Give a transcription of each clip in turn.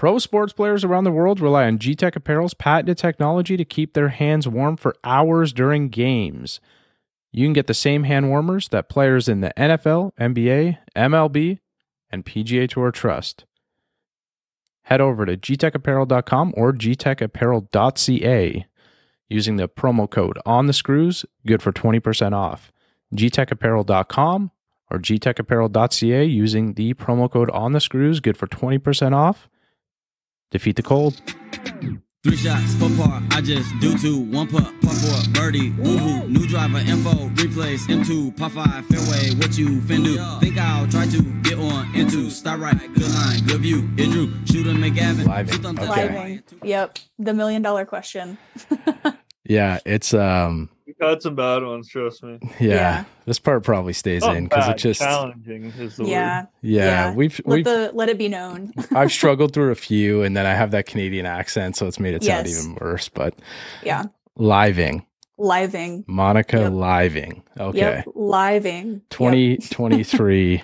Pro sports players around the world rely on G Tech Apparel's patented technology to keep their hands warm for hours during games. You can get the same hand warmers that players in the NFL, NBA, MLB, and PGA Tour trust. Head over to gtechapparel.com or gtechapparel.ca using the promo code on the screws, good for 20% off. gtechapparel.com or gtechapparel.ca using the promo code on the screws, good for 20% off. Defeat the cold. Three shots, four par, I just do two, one putt, par four, birdie, woohoo, new driver, info, replace, M2, par five, fairway, what you fin do? Think I'll try to get on into, start right, good line, good view, it drew, shooter McGavin, Lieving, two okay. up. Lieving. Yep. The million dollar question. Yeah, it's um We've had some bad ones, trust me. yeah, Yeah. this part probably stays Not in because it just challenging is the Yeah. word. yeah, Yeah. we've Let we've the let it be known. I've struggled through a few and then I have that Canadian accent so it's made it sound Yes. even worse. But yeah. Lieving. Lieving. Monica Yep. Lieving. Okay. Yep. Lieving. Yep. 2023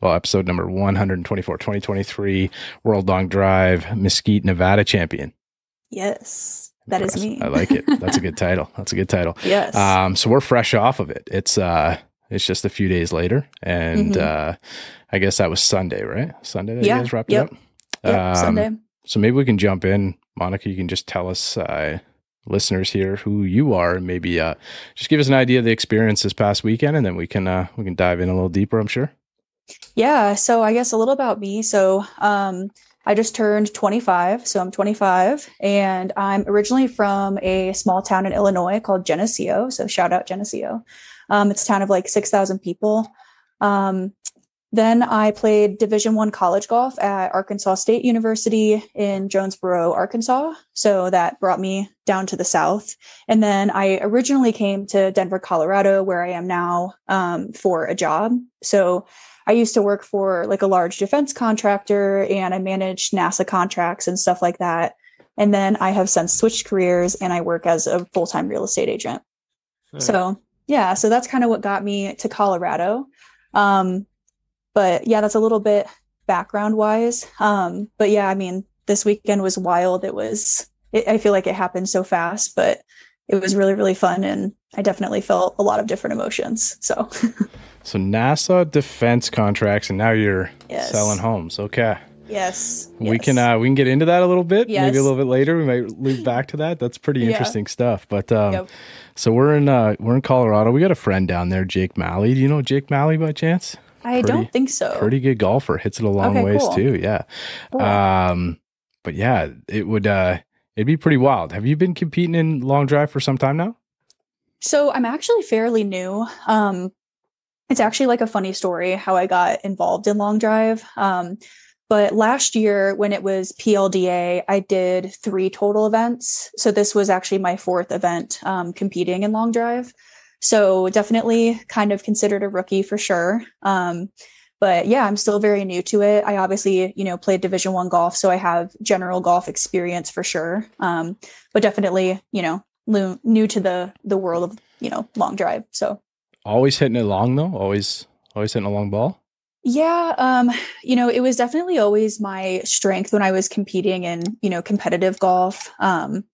well episode number 124 2023 world long drive mesquite nevada champion Yes. That is me. i like it that's a good title that's a good title Yes. um so we're fresh off of it it's uh it's just a few days later and Mhm. uh i guess that was sunday right sunday that Yeah. you guys wrapped Yep. up Yep, um, Sunday. so maybe we can jump in monica you can just tell us uh listeners here who you are and maybe uh just give us an idea of the experience this past weekend and then we can uh we can dive in a little deeper i'm sure Yeah, so I guess a little about me. So, um, I just turned 25, so I'm 25, and I'm originally from a small town in Illinois called Geneseo. So, shout out Geneseo. Um, it's a town of like 6,000 people. Um, then I played Division One college golf at Arkansas State University in Jonesboro, Arkansas. So that brought me down to the south. And then I originally came to Denver, Colorado, where I am now um, for a job. So I used to work for like a large defense contractor and I managed NASA contracts and stuff like that. And then I have since switched careers and I work as a full time real estate agent. So, yeah, so that's kind of what got me to Colorado. Um, but yeah, that's a little bit background wise. Um, but yeah, I mean, this weekend was wild. It was, it, I feel like it happened so fast, but it was really, really fun. And I definitely felt a lot of different emotions. So, So NASA defense contracts, and now you're Yes. selling homes. Okay, yes. we yes. can uh, we can get into that a little bit. Maybe a little bit later. We might loop back to that. That's pretty Yeah. interesting stuff. But um, Yep. so we're in uh, we're in Colorado. We got a friend down there, Jake Malley. Do you know Jake Malley by chance? I pretty- don't think so. Pretty good golfer. Hits it a long. Okay, ways cool. too. Yeah. Cool. Um, but yeah, it would uh, it'd be pretty wild. Have you been competing in long drive for some time now? So I'm actually fairly new. Um, it's actually like a funny story how I got involved in long drive. Um, but last year when it was PLDA, I did three total events. So this was actually my fourth event um, competing in long drive. So definitely kind of considered a rookie for sure. Um, but yeah, I'm still very new to it. I obviously, you know, played Division One golf, so I have general golf experience for sure. Um, but definitely, you know, lu- new to the the world of you know long drive. So Always hitting it long though. Always always hitting a long ball. yeah, um, you know, it was definitely always my strength when I was competing in you know competitive golf. Um,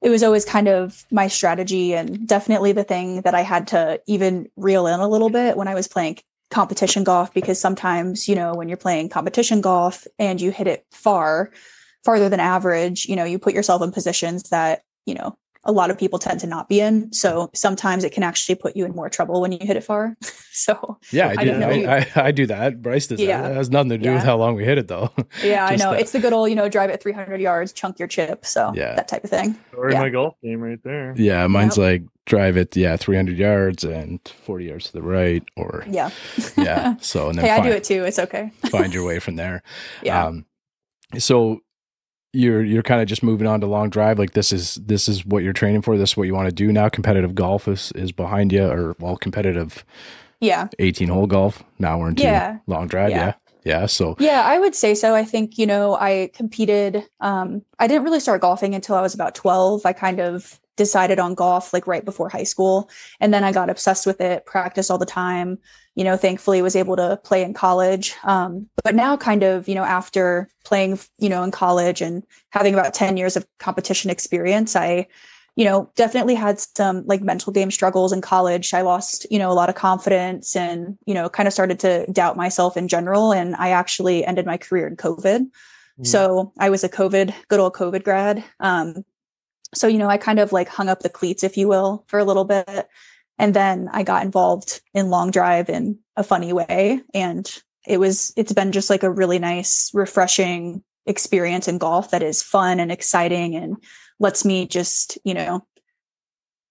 it was always kind of my strategy and definitely the thing that I had to even reel in a little bit when I was playing competition golf because sometimes you know when you're playing competition golf and you hit it far farther than average you know you put yourself in positions that you know a lot of people tend to not be in so sometimes it can actually put you in more trouble when you hit it far so Yeah, I I do. didn't know I, I, I do that. Bryce does Yeah. that. That has nothing to do with how long we hit it though. yeah i know that. it's the good old you know drive at 300 yards chunk your chip so Yeah. that type of thing Story Yeah. my golf game right there. yeah, mine's like drive it, yeah, 300 yards and 40 yards to the right, or yeah yeah. So and then hey i do it too it's okay find your way from there. yeah Um, so you're you're kind of just moving on to long drive. Like this is this is what you're training for. This is what you want to do now. Competitive golf is is behind you, or well, competitive yeah 18 hole golf. Now we're into Yeah. long drive. Yeah. Yeah. Yeah. So Yeah, I would say so. I think, you know, I competed. Um, I didn't really start golfing until I was about 12. I kind of decided on golf like right before high school. And then I got obsessed with it, practice all the time. You know, thankfully was able to play in college. Um, but now kind of, you know, after playing, you know, in college and having about 10 years of competition experience, I you know, definitely had some like mental game struggles in college. I lost, you know, a lot of confidence and, you know, kind of started to doubt myself in general. And I actually ended my career in COVID. Mm. So I was a COVID, good old COVID grad. Um, so, you know, I kind of like hung up the cleats, if you will, for a little bit. And then I got involved in long drive in a funny way. And it was, it's been just like a really nice, refreshing experience in golf that is fun and exciting and lets me just, you know,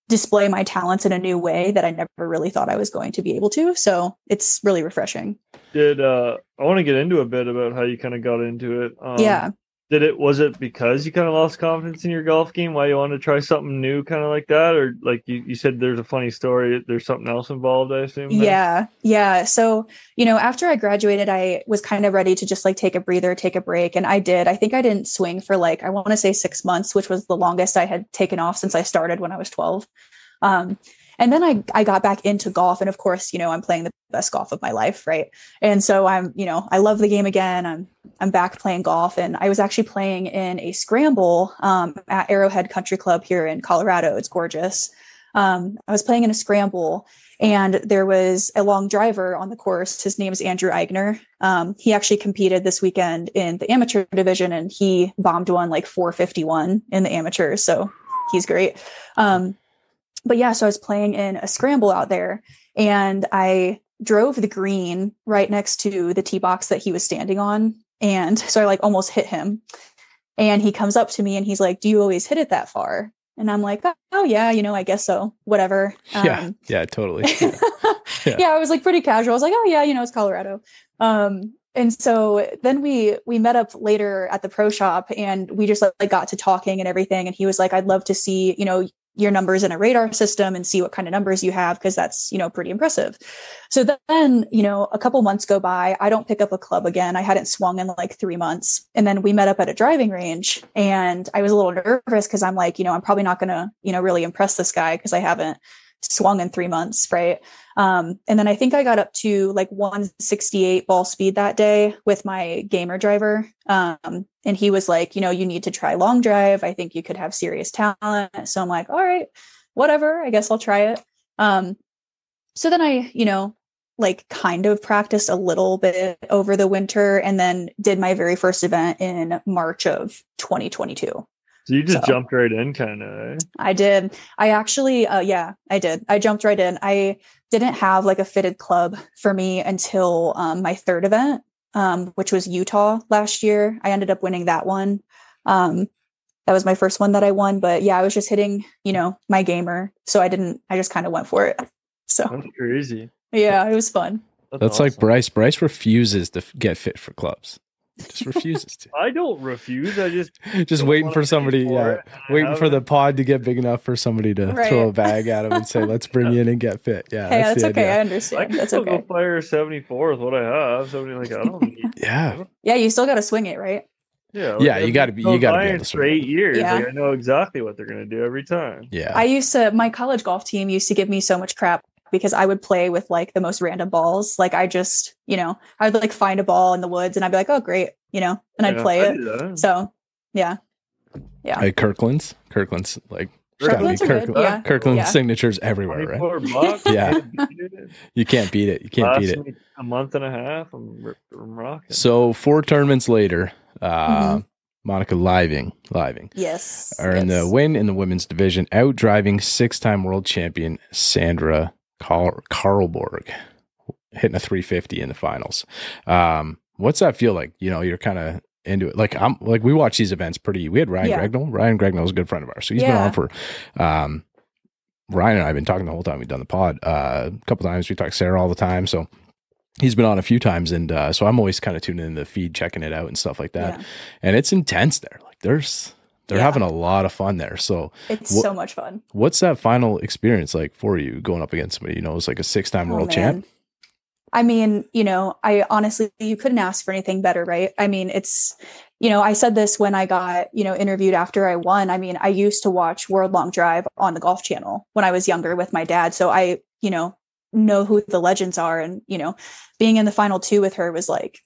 display my talents in a new way that I never really thought I was going to be able to. So it's really refreshing. Did uh I want to get into a bit about how you kind of got into it. Um, yeah. Did it was it because you kind of lost confidence in your golf game? Why you wanted to try something new, kind of like that, or like you, you said, there's a funny story. There's something else involved, I assume. Yeah. Yeah. So, you know, after I graduated, I was kind of ready to just like take a breather, take a break. And I did. I think I didn't swing for like, I want to say six months, which was the longest I had taken off since I started when I was 12. Um, and then I, I got back into golf. And of course, you know, I'm playing the best golf of my life. Right. And so I'm, you know, I love the game again. I'm, I'm back playing golf. And I was actually playing in a scramble um, at Arrowhead Country Club here in Colorado. It's gorgeous. Um, I was playing in a scramble and there was a long driver on the course. His name is Andrew Eigner. Um, he actually competed this weekend in the amateur division and he bombed one like 451 in the amateurs. So he's great. Um, but yeah, so I was playing in a scramble out there and I drove the green right next to the tee box that he was standing on. And so I like almost hit him. And he comes up to me and he's like, Do you always hit it that far? And I'm like, Oh, yeah, you know, I guess so. Whatever. yeah, Um, yeah, totally. Yeah. yeah. Yeah. I was like pretty casual. I was like, oh yeah, you know, it's Colorado. Um, and so then we we met up later at the pro shop and we just like got to talking and everything. And he was like, I'd love to see, you know, your numbers in a radar system and see what kind of numbers you have because that's you know pretty impressive. So then you know a couple months go by i don't pick up a club again. I hadn't swung in like three months. And then we met up at a driving range and i was a little nervous because i'm like you know i'm probably not going to you know really impress this guy because i haven't swung in three months right? Um, and then i think i got up to like 168 ball speed that day with my gamer driver. Um, and he was like you know you need to try long drive. I think you could have serious talent. So i'm like all right whatever. I guess i'll try it. Um, so then i you know like kind of practiced a little bit over the winter and then did my very first event in march of 2022 So you just So- jumped right in, kind of. Eh? I did. I actually, uh, yeah, I did. I jumped right in. I didn't have like a fitted club for me until um, my third event, um, which was Utah last year. I ended up winning that one. Um, that was my first one that I won. But yeah, I was just hitting, you know, my gamer. So I didn't, I just kind of went for it. So That's crazy. yeah, it was fun. That's like awesome. Bryce. Bryce refuses to get fit for clubs. Just refuses to. I don't refuse. I just Just waiting for somebody. for Yeah, it, waiting for the pod to get big enough for somebody to Right. throw a bag at him and say, "Let's bring you in and get fit." Yeah, hey, that's, the okay. I idea. I understand. can That's still okay. go fire 74 with what I have. Somebody like I don't need. Yeah, Yeah, you still got to swing it, right? Yeah, Yeah, you gotta be- you gotta be buying able to for eight years. Yeah. Like I know exactly what they're gonna do every time. yeah. I used to my college golf team used to give me so much crap because I would play with like the most random balls. Like I just, you know, I would like find a ball in the woods and I'd be like, oh great, you know, and I'd Yeah, play I it. So yeah. Like Kirkland's, Kirkland's, like it's gotta be Kirkland's are good, Kirkland- yeah. Kirkland's Yeah. signatures everywhere, right? bucks. Yeah. can't beat it. You can't beat it. You can't beat it. A month and a half. I'm, r- I'm rocking. So four tournaments later, uh, Mhm. Monica Lieving, Lieving, Yes. are in the win in the women's division, out driving six-time world champion Sandra Karl- Carlborg, hitting a 350 in the finals. Um, what's that feel like? You know, you're kind of into it. Like I'm like we watch these events pretty. We had Ryan Yeah. Gregnell. Ryan Gregnell is a good friend of ours, so he's been on for. Um, Ryan and I have been talking the whole time we've done the pod. Uh, a couple times we talk to Sarah all the time, so he's been on a few times, and uh, so I'm always kind of tuning in the feed, checking it out and stuff like that. Yeah. And it's intense there. Like there's they're Yeah. having a lot of fun there. So It's Wha- so much fun. what's that final experience like for you going up against somebody you know it's like a six time Oh, world man. champ? I mean, you know, I honestly, you couldn't ask for anything better, right? I mean, it's, you know, I said this when I got, you know, interviewed after I won. I mean, I used to watch World Long Drive on the Golf Channel when I was younger with my dad. So I, you know, know who the legends are. And, you know, being in the final two with her was like,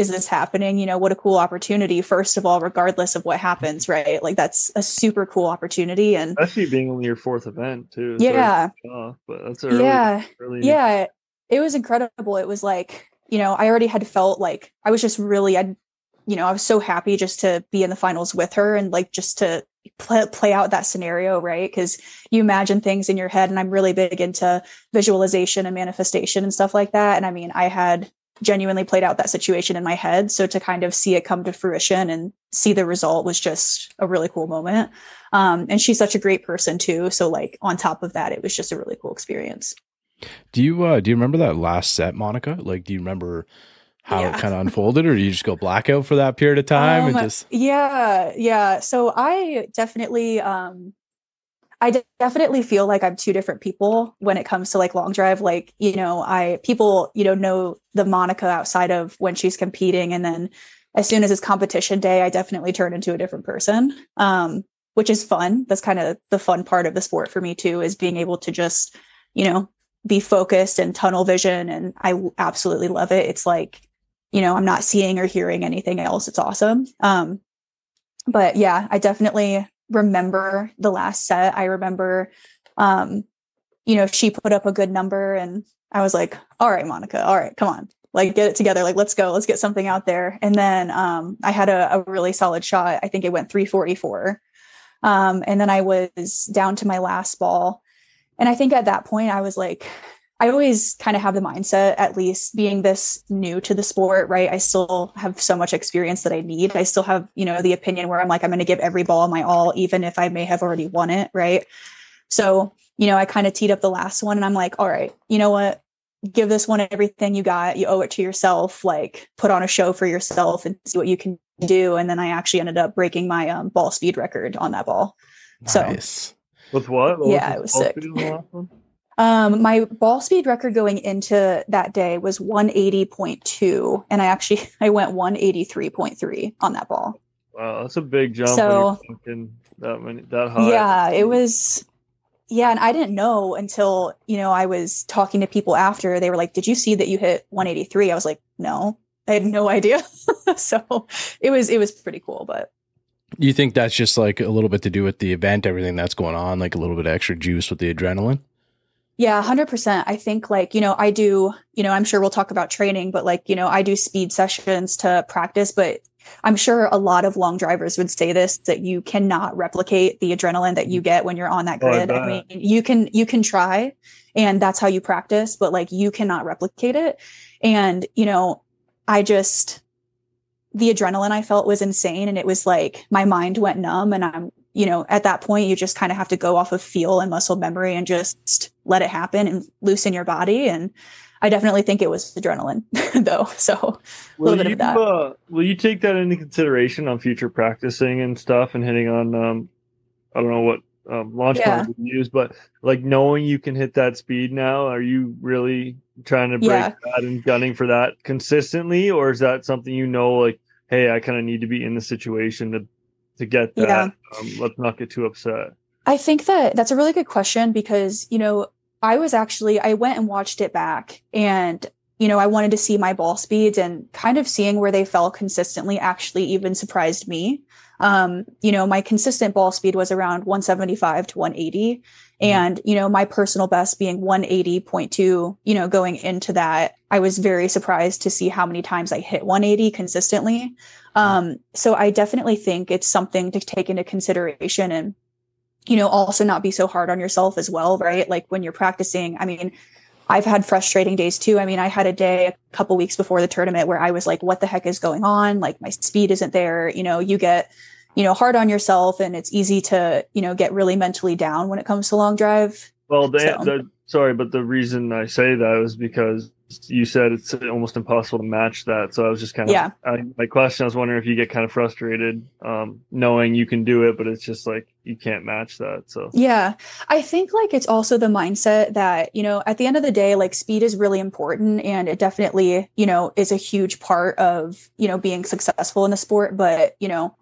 is this happening? You know, what a cool opportunity, first of all, regardless of what happens, right? Like that's a super cool opportunity. And especially being only your fourth event too. yeah. Off, but that's early, yeah. Yeah. It was incredible. It was like, you know, I already had felt like I was just really, I, you know, I was so happy just to be in the finals with her and like just to play, play out that scenario, right? Because you imagine things in your head, and I'm really big into visualization and manifestation and stuff like that. And I mean, I had genuinely played out that situation in my head. So to kind of see it come to fruition and see the result was just a really cool moment. Um, and she's such a great person too. So like on top of that, it was just a really cool experience. Do you uh do you remember that last set, Monica? Like do you remember how Yeah. it kind of unfolded or do you just go blackout for that period of time and Um, just Yeah, yeah. So I definitely um I de- definitely feel like I'm two different people when it comes to like long drive. Like, you know, I people, you know, know the Monica outside of when she's competing and then as soon as it's competition day, I definitely turn into a different person. Um which is fun. That's kind of the fun part of the sport for me too is being able to just, you know, be focused and tunnel vision and I absolutely love it. It's like you know i'm not seeing or hearing anything else it's awesome um but yeah i definitely remember the last set. I remember um you know she put up a good number and i was like all right monica all right come on. Like get it together. Like let's go. Let's get something out there. And then um i had a, a really solid shot. I think it went 344 um and then i was down to my last ball. And i think at that point i was like I always kind of have the mindset, at least being this new to the sport, right? I still have so much experience that I need. I still have, you know, the opinion where I'm like, I'm going to give every ball my all, even if I may have already won it, right? So, you know, I kind of teed up the last one and I'm like, all right, you know what? Give this one everything you got. You owe it to yourself. Like, put on a show for yourself and see what you can do. And then I actually ended up breaking my um, ball speed record on that ball. So- nice. With what? what Yeah, the it was sick. Speed on the last one? Um, my ball speed record going into that day was 180.2, and I actually I went 183.3 on that ball. Wow, that's a big jump. So- when that many that high. Yeah, it was. Yeah, and I didn't know until you know I was talking to people after. They were like, "Did you see that you hit 183?" I was like, "No, I had no idea." so it was it was pretty cool, but You think that's just like a little bit to do with the event, everything that's going on, like a little bit of extra juice with the adrenaline? Yeah, 100%. I think like, you know, I do, you know, I'm sure we'll talk about training, but like, you know, I do speed sessions to practice, but I'm sure a lot of long drivers would say this that you cannot replicate the adrenaline that you mm. get when you're on that Oh, I grid. I, mean, you can you can try and that's how you practice, but like you cannot replicate it. And, you know, I just the adrenaline I felt was insane and it was like my mind went numb and I'm you know, at that point, you just kind of have to go off of feel and muscle memory and just let it happen and loosen your body. And I definitely think it was adrenaline, though. So Will little bit of you, that. Uh, will you take that into consideration on future practicing and stuff and hitting on um I don't know what um, launch Yeah. points you use, but like knowing you can hit that speed now, are you really trying to break Yeah. that and gunning for that consistently, or is that something you know like, hey, I kind of need to be in the situation to to get that? Yeah. Um, let's not get too upset. I think that that's a really good question because, you know, I was actually, I went and watched it back and, you know, I wanted to see my ball speeds and kind of seeing where they fell consistently actually even surprised me. Um, you know, my consistent ball speed was around 175 to 180. And, you know, my personal best being 180.2, you know, going into that, I was very surprised to see how many times I hit 180 consistently. Um, so I definitely think it's something to take into consideration and, you know, also not be so hard on yourself as well, right? Like when you're practicing, I mean, I've had frustrating days too. I mean, I had a day a couple weeks before the tournament where I was like, what the heck is going on? Like my speed isn't there. You know, you get, you know, hard on yourself and it's easy to, you know, get really mentally down when it comes to long drive. Well, the, So- the sorry, but the reason I say that is because you said it's almost impossible to match that. So I was just kind of Yeah. I, my question. I was wondering if you get kind of frustrated, um, knowing you can do it, but it's just like you can't match that. So Yeah. I think like it's also the mindset that, you know, at the end of the day, like speed is really important and it definitely, you know, is a huge part of, you know, being successful in the sport. But, you know,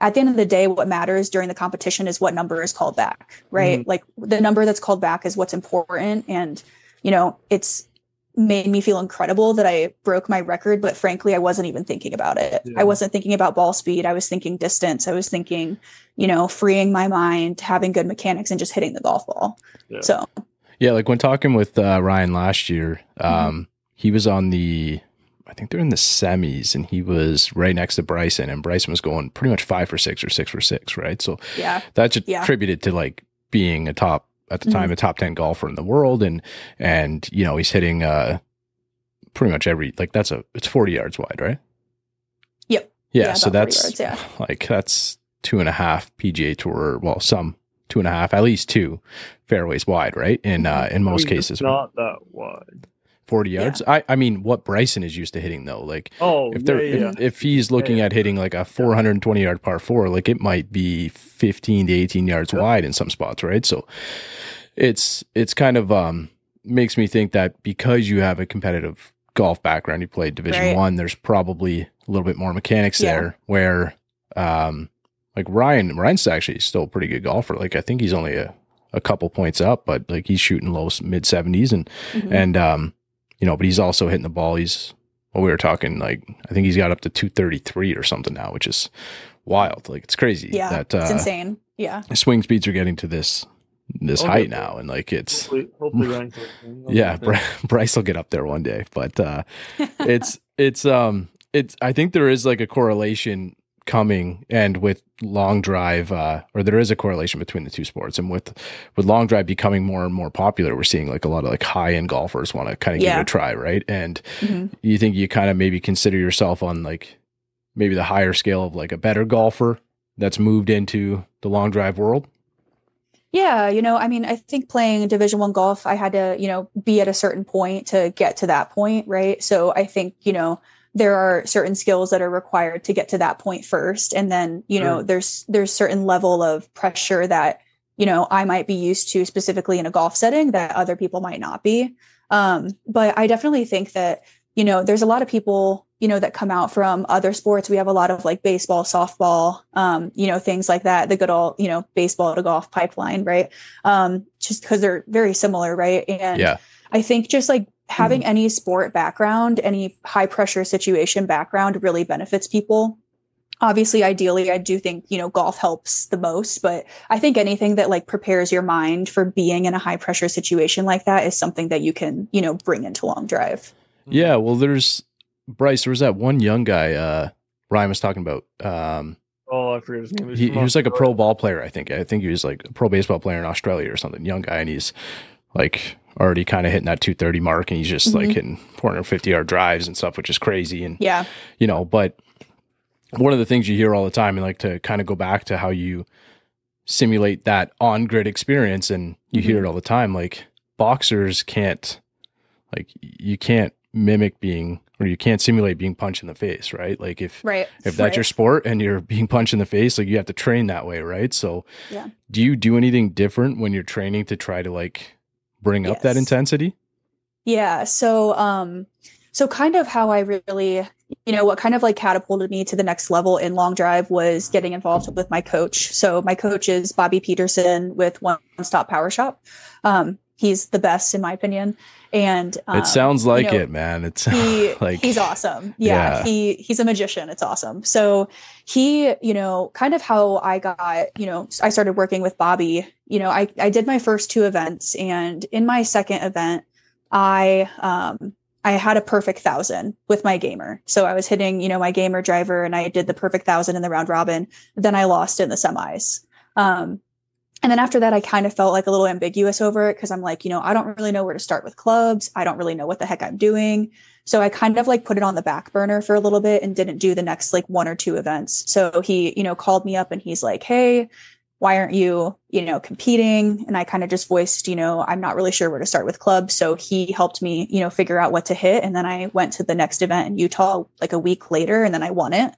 at the end of the day, what matters during the competition is what number is called back, right? Like the number that's called back is what's important. And, you know, it's made me feel incredible that I broke my record, but frankly, I wasn't even thinking about it. Yeah. I wasn't thinking about ball speed. I was thinking distance. I was thinking, you know, freeing my mind, having good mechanics, and just hitting the golf ball. Yeah. So, Yeah, like when talking with uh, Ryan last year, um, he was on the, I think they're in the semis, and he was right next to Bryson, and Bryson was going pretty much five for six or six for six, right? So yeah, that's Yeah. attributed to like being a top at the time a top ten golfer in the world, and and you know he's hitting uh pretty much every like that's a it's forty yards wide, right? Yep. Yeah, Yeah, so that's yards, yeah. like that's two and a half PGA Tour, well, some two and a half, at least two fairways wide, right? In uh, in I most mean, it's cases, not that wide. 40 yards. I, I mean, what Bryson is used to hitting though, like Oh, if they're yeah, yeah. if, if he's looking Yeah, at hitting like a 420 yard par four, like it might be 15 to 18 yards Yeah. wide in some spots, right? So it's it's kind of um makes me think that because you have a competitive golf background, you played Division Right. One, there's probably a little bit more mechanics Yeah. there. Where um like Ryan, Ryan's actually still a pretty good golfer. Like I think he's only a a couple points up, but like he's shooting low mid 70s and Mhm. and um you know but he's also hitting the ball he's well we were talking like i think he's got up to 233 or something now which is wild like it's crazy yeah, that it's uh insane. Yeah, swing speeds are getting to this this Oh, height yeah. now and like it's Hopefully, hopefully yeah Bry- bryce will get up there one day but uh it's it's um it's i think there is like a correlation coming and with long drive uh or there is a correlation between the two sports and with with long drive becoming more and more popular we're seeing like a lot of like high end golfers want to kind of give it a try right and Mhm. you think you kind of maybe consider yourself on like maybe the higher scale of like a better golfer that's moved into the long drive world Yeah, you know, I mean, I think playing Division One golf, I had to, you know, be at a certain point to get to that point, right? So I think, you know, there are certain skills that are required to get to that point first, and then, you know, Sure. there's there's certain level of pressure that you know I might be used to specifically in a golf setting that other people might not be. Um, but I definitely think that you know there's a lot of people you know that come out from other sports. We have a lot of like baseball, softball, um, you know, things like that. The good old you know baseball to golf pipeline, right? Um, just because they're very similar, right? And yeah I think just like having any sport background, any high pressure situation background really benefits people. Obviously, ideally, I do think, you know, golf helps the most, but I think anything that like prepares your mind for being in a high pressure situation like that is something that you can, you know, bring into long drive. yeah well there's bryce there was that one young guy uh ryan was talking about um Oh, I forget his name. He, he was like a pro ball player i think i think he was like a pro baseball player in australia or something young guy and he's like already kind of hitting that 230 mark and he's just like Mhm. hitting 450 yard drives and stuff which is crazy and Yeah. you know but one of the things you hear all the time and like to kind of go back to how you simulate that on grid experience and you hear it all the time like boxers can't like you can't mimic being or you can't simulate being punched in the face right like if Right. if that's your sport and you're being punched in the face like you have to train that way right so Yeah. do you do anything different when you're training to try to like bring up that intensity Yeah. So, um, so kind of how I really, you know, what kind of like catapulted me to the next level in long drive was getting involved with my coach. So my coach is Bobby Peterson with One Stop Power Shop. Um, he's the best in my opinion. And um, it sounds like know, it man. It's he like he's awesome. Yeah, Yeah. he he's a magician. It's awesome. So he you know kind of how i got you know i started working with bobby. You know i i did my first two events and in my second event i um i had a perfect thousand with my gamer. So i was hitting you know my gamer driver and i did the perfect thousand in the round robin. Then i lost in the semis. Um and then after that, I kind of felt like a little ambiguous over it because I'm like, you know, I don't really know where to start with clubs. I don't really know what the heck I'm doing. So I kind of like put it on the back burner for a little bit and didn't do the next like one or two events. So he, you know, called me up and he's like, Hey, why aren't you, you know, competing? And I kind of just voiced, you know, I'm not really sure where to start with clubs. So he helped me, you know, figure out what to hit. And then I went to the next event in Utah like a week later and then I won it.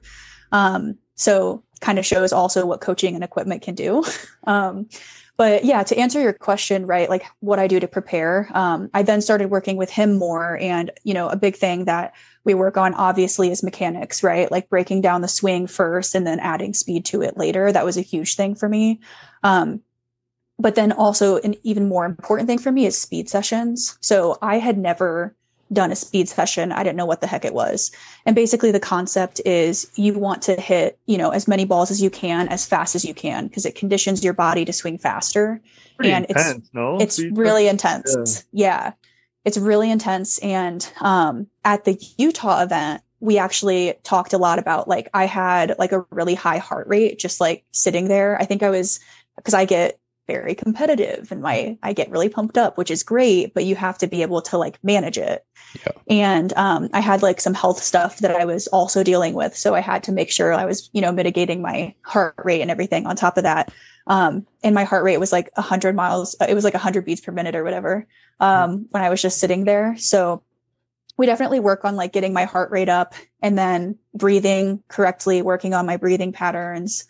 Um, so kind of shows also what coaching and equipment can do. um, but yeah, to answer your question, right, like what I do to prepare, um, I then started working with him more. And, you know, a big thing that we work on obviously is mechanics, right? Like breaking down the swing first and then adding speed to it later. That was a huge thing for me. Um, but then also an even more important thing for me is speed sessions. So I had never done a speed session. I didn't know what the heck it was. And basically the concept is you want to hit, you know, as many balls as you can as fast as you can because it conditions your body to swing faster. Pretty and intense, it's no? it's Speed really session? intense. Yeah. It's really intense and um at the Utah event we actually talked a lot about like I had like a really high heart rate just like sitting there. I think I was because I get very competitive and my I get really pumped up, which is great, but you have to be able to like manage it. Yeah. And um, I had like some health stuff that I was also dealing with, so I had to make sure I was you know mitigating my heart rate and everything. On top of that, um, and my heart rate was like 100 miles. It was like 100 beats per minute or whatever um, when I was just sitting there. So we definitely work on like getting my heart rate up and then breathing correctly, working on my breathing patterns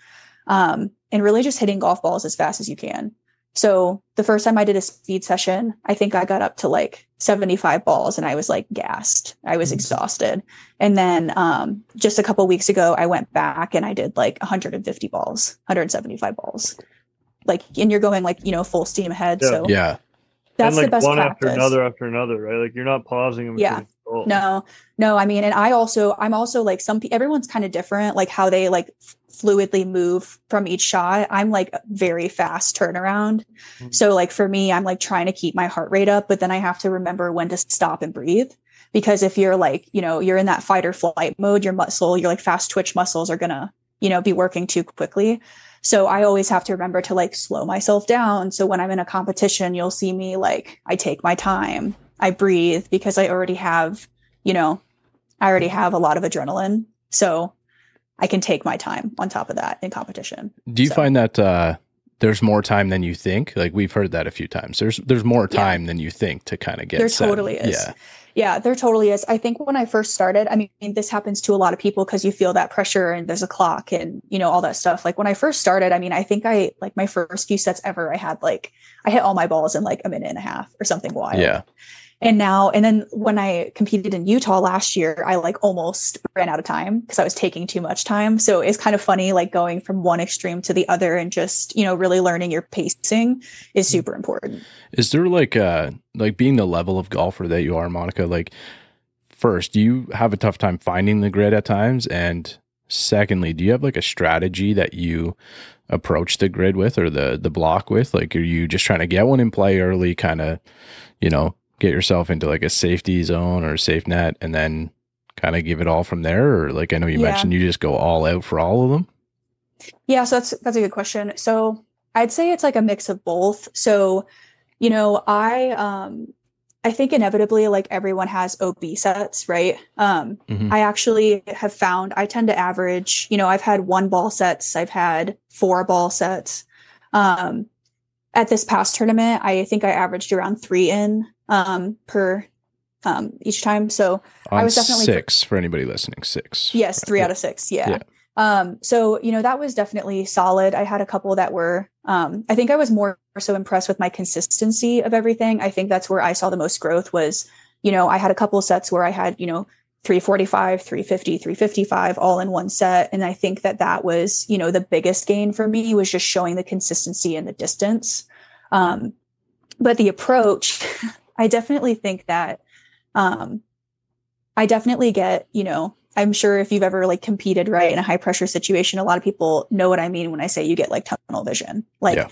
um, and really just hitting golf balls as fast as you can. So the first time I did a speed session, I think I got up to like 75 balls and I was like gassed. I was exhausted. And then um, just a couple weeks ago, I went back and I did like 150 balls, 175 balls. Like, and you're going like, you know, full steam ahead. Yeah. So Yeah. that's and like the best one practice. after another after another, right? Like you're not pausing them. Yeah. No, no. I mean, and I also, I'm also like some, everyone's kind of different, like how they like f- fluidly move from each shot. I'm like very fast turnaround. Mhm. So like for me, I'm like trying to keep my heart rate up, but then I have to remember when to stop and breathe. Because if you're like, you know, you're in that fight or flight mode, your muscle, your like fast twitch muscles are gonna, you know, be working too quickly. So I always have to remember to like slow myself down. So when I'm in a competition, you'll see me like, I take my time, I breathe because I already have, you know, I already have a lot of adrenaline. So I can take my time on top of that in competition. Do you So- find that uh, there's more time than you think? Like we've heard that a few times. There's there's more Yeah. time than you think to kind of get. There set. totally is. Yeah. Yeah, there totally is. I think when I first started, I mean, this happens to a lot of people because you feel that pressure and there's a clock and, you know, all that stuff. Like when I first started, I mean, I think I, like my first few sets ever, I had like, I hit all my balls in like a minute and a half or something wild. Yeah. And now, and then when I competed in Utah last year, I like almost ran out of time because I was taking too much time. So it's kind of funny, like going from one extreme to the other and just, you know, really learning your pacing is super important. Is there like uh like being the level of golfer that you are, Monica? Like, first, do you have a tough time finding the grid at times? And secondly, do you have like a strategy that you approach the grid with or the the block with? Like, are you just trying to get one in play early, kind of, you know, get yourself into like a safety zone or a safe net, and then kind of give it all from there? Or like, I know you Yeah. mentioned you just go all out for all of them. Yeah, so that's that's a good question. So I'd say it's like a mix of both. So, you know, I um I think inevitably like everyone has OB sets, right? Um Mhm. I actually have found I tend to average, you know, I've had one ball sets, I've had four ball sets. Um at this past tournament, I think I averaged around 3 in um per um each time. So On was definitely- six for anybody listening. Six. Yes, three Yeah. out of six. Yeah. Yeah. Um, so you know, that was definitely solid. I had a couple that were um I think I was more so impressed with my consistency of everything. I think that's where I saw the most growth was, you know, I had a couple sets where I had, you know, 345, 350, 355 all in one set. And I think that that was, you know, the biggest gain for me was just showing the consistency and the distance. Um, but the approach, I definitely think that, um, I definitely get, you know, I'm sure if you've ever like competed right in a high pressure situation, a lot of people know what I mean when I say you get like tunnel vision. Like Yeah.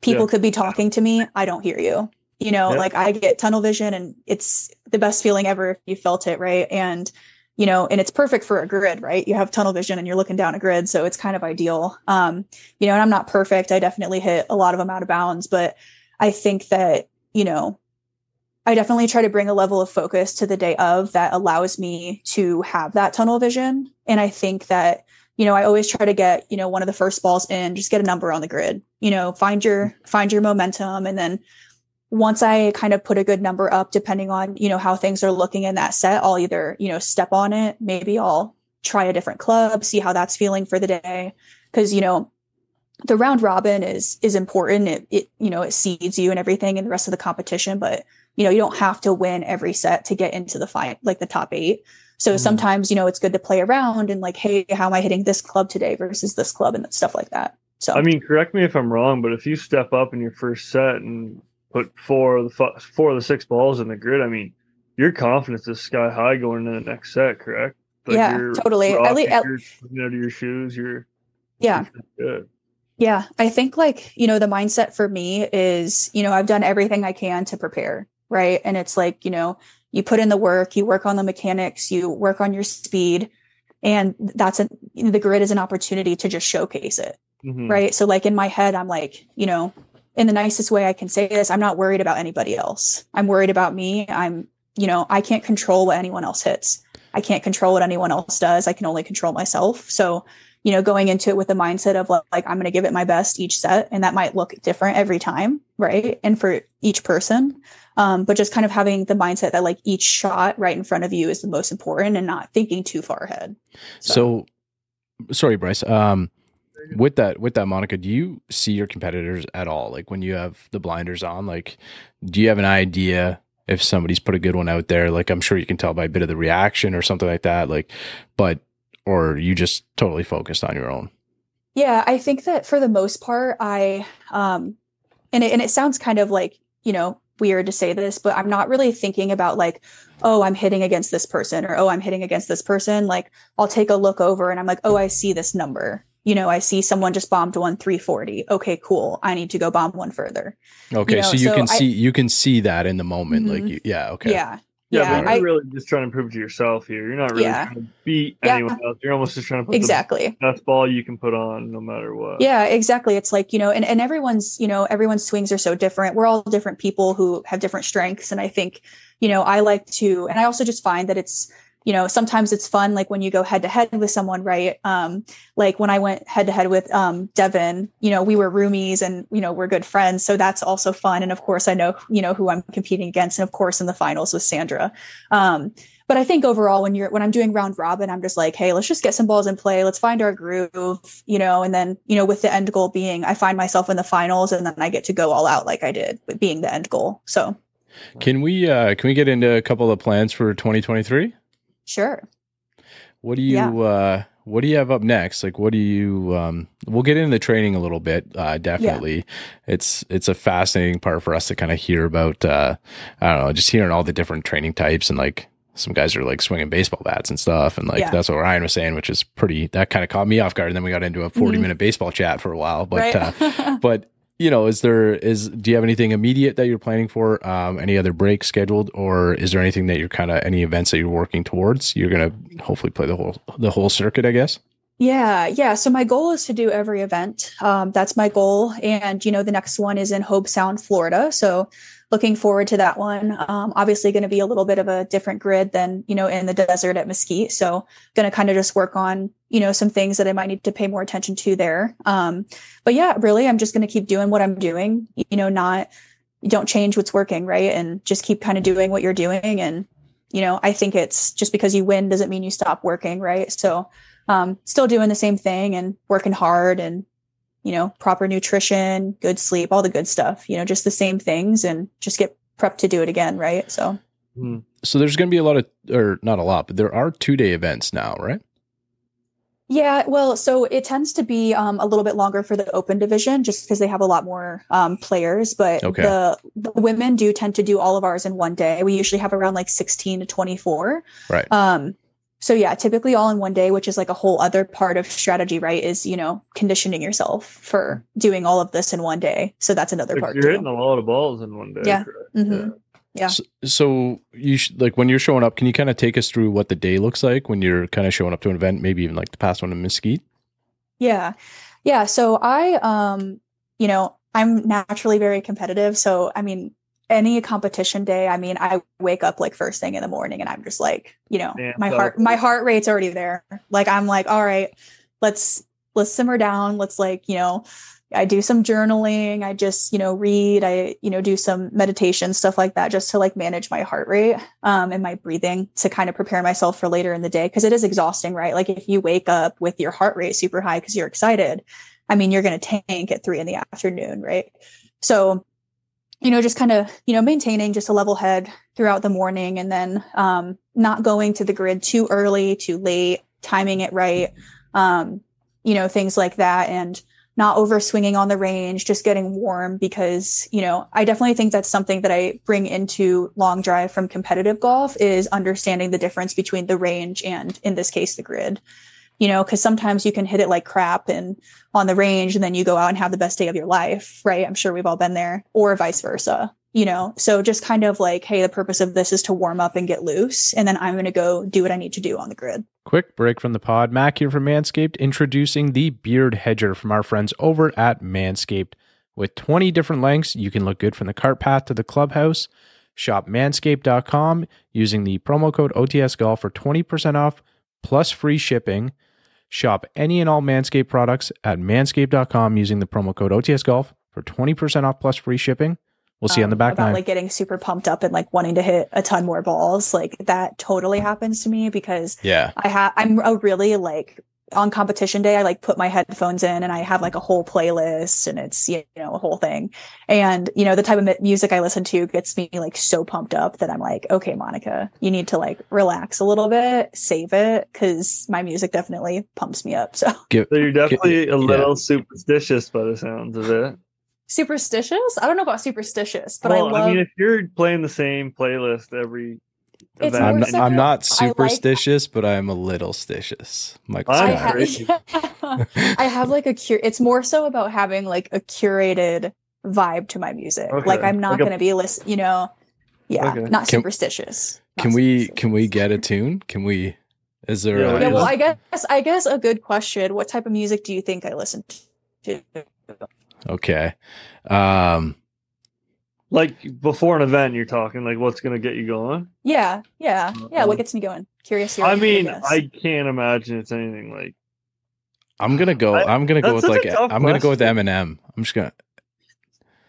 people Yeah. could be talking to me, I don't hear you. You know, like I get tunnel vision and it's the best feeling ever if you felt it, right? And you know, and it's perfect for a grid, right? You have tunnel vision and you're looking down a grid, so it's kind of ideal. Um, you know, and I'm not perfect. I definitely hit a lot of them out of bounds, but I think that, you know, I definitely try to bring a level of focus to the day of that allows me to have that tunnel vision. And I think that, you know, I always try to get, you know, one of the first balls in, just get a number on the grid, you know, find your, find your momentum. And then once I kind of put a good number up, depending on, you know, how things are looking in that set, I'll either, you know, step on it. Maybe I'll try a different club, see how that's feeling for the day. Cause, you know, the round robin is, is important. It, it, you know, it seeds you and everything in the rest of the competition, but, you know, you don't have to win every set to get into the fight, like the top eight. So mm-hmm. sometimes, you know, it's good to play around and like, hey, how am I hitting this club today versus this club and stuff like that. So I mean, correct me if I'm wrong, but if you step up in your first set and put four of the four of the six balls in the grid, I mean, your confidence is sky high going into the next set, correct? Like yeah, totally. At least, at, you're out of your shoes. You're yeah, good. Yeah, I think like you know the mindset for me is you know I've done everything I can to prepare, right? And it's like you know you put in the work, you work on the mechanics, you work on your speed, and that's a the grid is an opportunity to just showcase it, mm-hmm. right? So like in my head, I'm like, you know, in the nicest way I can say this, I'm not worried about anybody else. I'm worried about me. I'm, you know, I can't control what anyone else hits. I can't control what anyone else does. I can only control myself. So, you know, going into it with the mindset of like, like I'm going to give it my best each set, and that might look different every time, right? And for each person, um, but just kind of having the mindset that like each shot right in front of you is the most important and not thinking too far ahead. So, so sorry, Bryce. Um, with that, with that, Monica, do you see your competitors at all? Like when you have the blinders on, like, do you have an idea if somebody's put a good one out there? Like, I'm sure you can tell by a bit of the reaction or something like that. Like, but, or you just totally focused on your own? Yeah, I think that for the most part, I, um, and it, and it sounds kind of like, you know, weird to say this, but I'm not really thinking about like, oh, I'm hitting against this person or oh, I'm hitting against this person. Like I'll take a look over and I'm like, oh, I see this number. You know, I see someone just bombed one 340. Okay, cool. I need to go bomb one further. Okay, you know, so you so can I, see you can see that in the moment. Mm-hmm. Like, you, yeah, okay, yeah, yeah, yeah but you're I, really just trying to prove to yourself here. You're not really yeah. trying to beat yeah. anyone else. You're almost just trying to put exactly the best ball you can put on, no matter what. Yeah, exactly. It's like you know, and and everyone's you know everyone's swings are so different. We're all different people who have different strengths, and I think you know I like to, and I also just find that it's you know sometimes it's fun like when you go head to head with someone right um like when i went head to head with um devin you know we were roomies and you know we're good friends so that's also fun and of course i know you know who i'm competing against and of course in the finals with sandra um but I think overall, when you're when I'm doing round robin, I'm just like, hey, let's just get some balls in play. Let's find our groove, you know. And then, you know, with the end goal being, I find myself in the finals, and then I get to go all out like I did, being the end goal. So, can we uh can we get into a couple of plans for 2023? Sure. What do you yeah. uh what do you have up next? Like what do you um we'll get into the training a little bit, uh definitely. Yeah. It's it's a fascinating part for us to kind of hear about uh I don't know, just hearing all the different training types and like some guys are like swinging baseball bats and stuff. And like, yeah. that's what Ryan was saying, which is pretty, that kind of caught me off guard. And then we got into a 40 mm-hmm. minute baseball chat for a while, but, right. uh, but you know, is there is do you have anything immediate that you're planning for? Um, any other breaks scheduled, or is there anything that you're kind of any events that you're working towards? You're gonna hopefully play the whole the whole circuit, I guess. Yeah, yeah. So my goal is to do every event. Um, that's my goal, and you know, the next one is in Hobe Sound, Florida. So looking forward to that one. Um, obviously, going to be a little bit of a different grid than you know in the desert at Mesquite. So, going to kind of just work on you know some things that I might need to pay more attention to there. Um, but yeah, really, I'm just going to keep doing what I'm doing. You know, not don't change what's working, right? And just keep kind of doing what you're doing. And you know, I think it's just because you win doesn't mean you stop working, right? So, um, still doing the same thing and working hard and you know, proper nutrition, good sleep, all the good stuff, you know, just the same things and just get prepped to do it again. Right. So, hmm. so there's going to be a lot of, or not a lot, but there are two day events now, right? Yeah, well, so it tends to be um, a little bit longer for the open division just because they have a lot more um, players. But okay. the, the, women do tend to do all of ours in one day. We usually have around like 16 to 24. Right. Um, so yeah typically all in one day which is like a whole other part of strategy right is you know conditioning yourself for doing all of this in one day so that's another like part you're too. hitting a lot of balls in one day yeah mm-hmm. yeah. Yeah. So, so you sh- like when you're showing up can you kind of take us through what the day looks like when you're kind of showing up to an event maybe even like the past one in mesquite yeah yeah so i um you know i'm naturally very competitive so i mean any competition day, I mean, I wake up like first thing in the morning and I'm just like, you know, my heart, my heart rate's already there. Like, I'm like, all right, let's let's simmer down. Let's like, you know, I do some journaling. I just, you know, read. I, you know, do some meditation, stuff like that, just to like manage my heart rate um, and my breathing to kind of prepare myself for later in the day. Cause it is exhausting, right? Like if you wake up with your heart rate super high because you're excited, I mean, you're going to tank at three in the afternoon, right? So, you know, just kind of, you know, maintaining just a level head throughout the morning and then um, not going to the grid too early, too late, timing it right, um, you know, things like that. And, not over swinging on the range, just getting warm because, you know, I definitely think that's something that I bring into long drive from competitive golf is understanding the difference between the range and in this case, the grid, you know, cause sometimes you can hit it like crap and on the range and then you go out and have the best day of your life. Right. I'm sure we've all been there or vice versa you know so just kind of like hey the purpose of this is to warm up and get loose and then i'm going to go do what i need to do on the grid. Quick break from the pod. Mac here from manscaped introducing the beard hedger from our friends over at manscaped. With 20 different lengths you can look good from the cart path to the clubhouse. Shop manscaped.com using the promo code otsgolf for 20% off plus free shipping. Shop any and all manscaped products at manscaped.com using the promo code otsgolf for 20% off plus free shipping We'll see um, on the um, back about nine. like getting super pumped up and like wanting to hit a ton more balls. Like that totally happens to me because yeah, I have I'm a really like on competition day, I like put my headphones in and I have like a whole playlist and it's, you know, a whole thing. And, you know, the type of music I listen to gets me like so pumped up that I'm like, okay, Monica, you need to like relax a little bit, save it. Cause my music definitely pumps me up. So, so you're definitely a little yeah. superstitious by the sounds of it superstitious. I don't know about superstitious, but well, I love. I mean, if you're playing the same playlist every. Event, I'm, not, I'm not superstitious, like, but I'm a little stitious. Michael I, ha- I have like a cure. It's more so about having like a curated vibe to my music. Okay. Like I'm not like going to be list. You know, yeah, okay. not can, superstitious. Not can we can we get a tune? Can we? Is there? Yeah, a, yeah well, I guess I guess a good question. What type of music do you think I listen to? Okay. Um, like before an event, you're talking like what's going to get you going? Yeah, yeah, yeah. What gets me going? Curious. I mean, I can't imagine it's anything like. I'm gonna go. I, am gonna go with like. I'm question. gonna go with Eminem. I'm just gonna.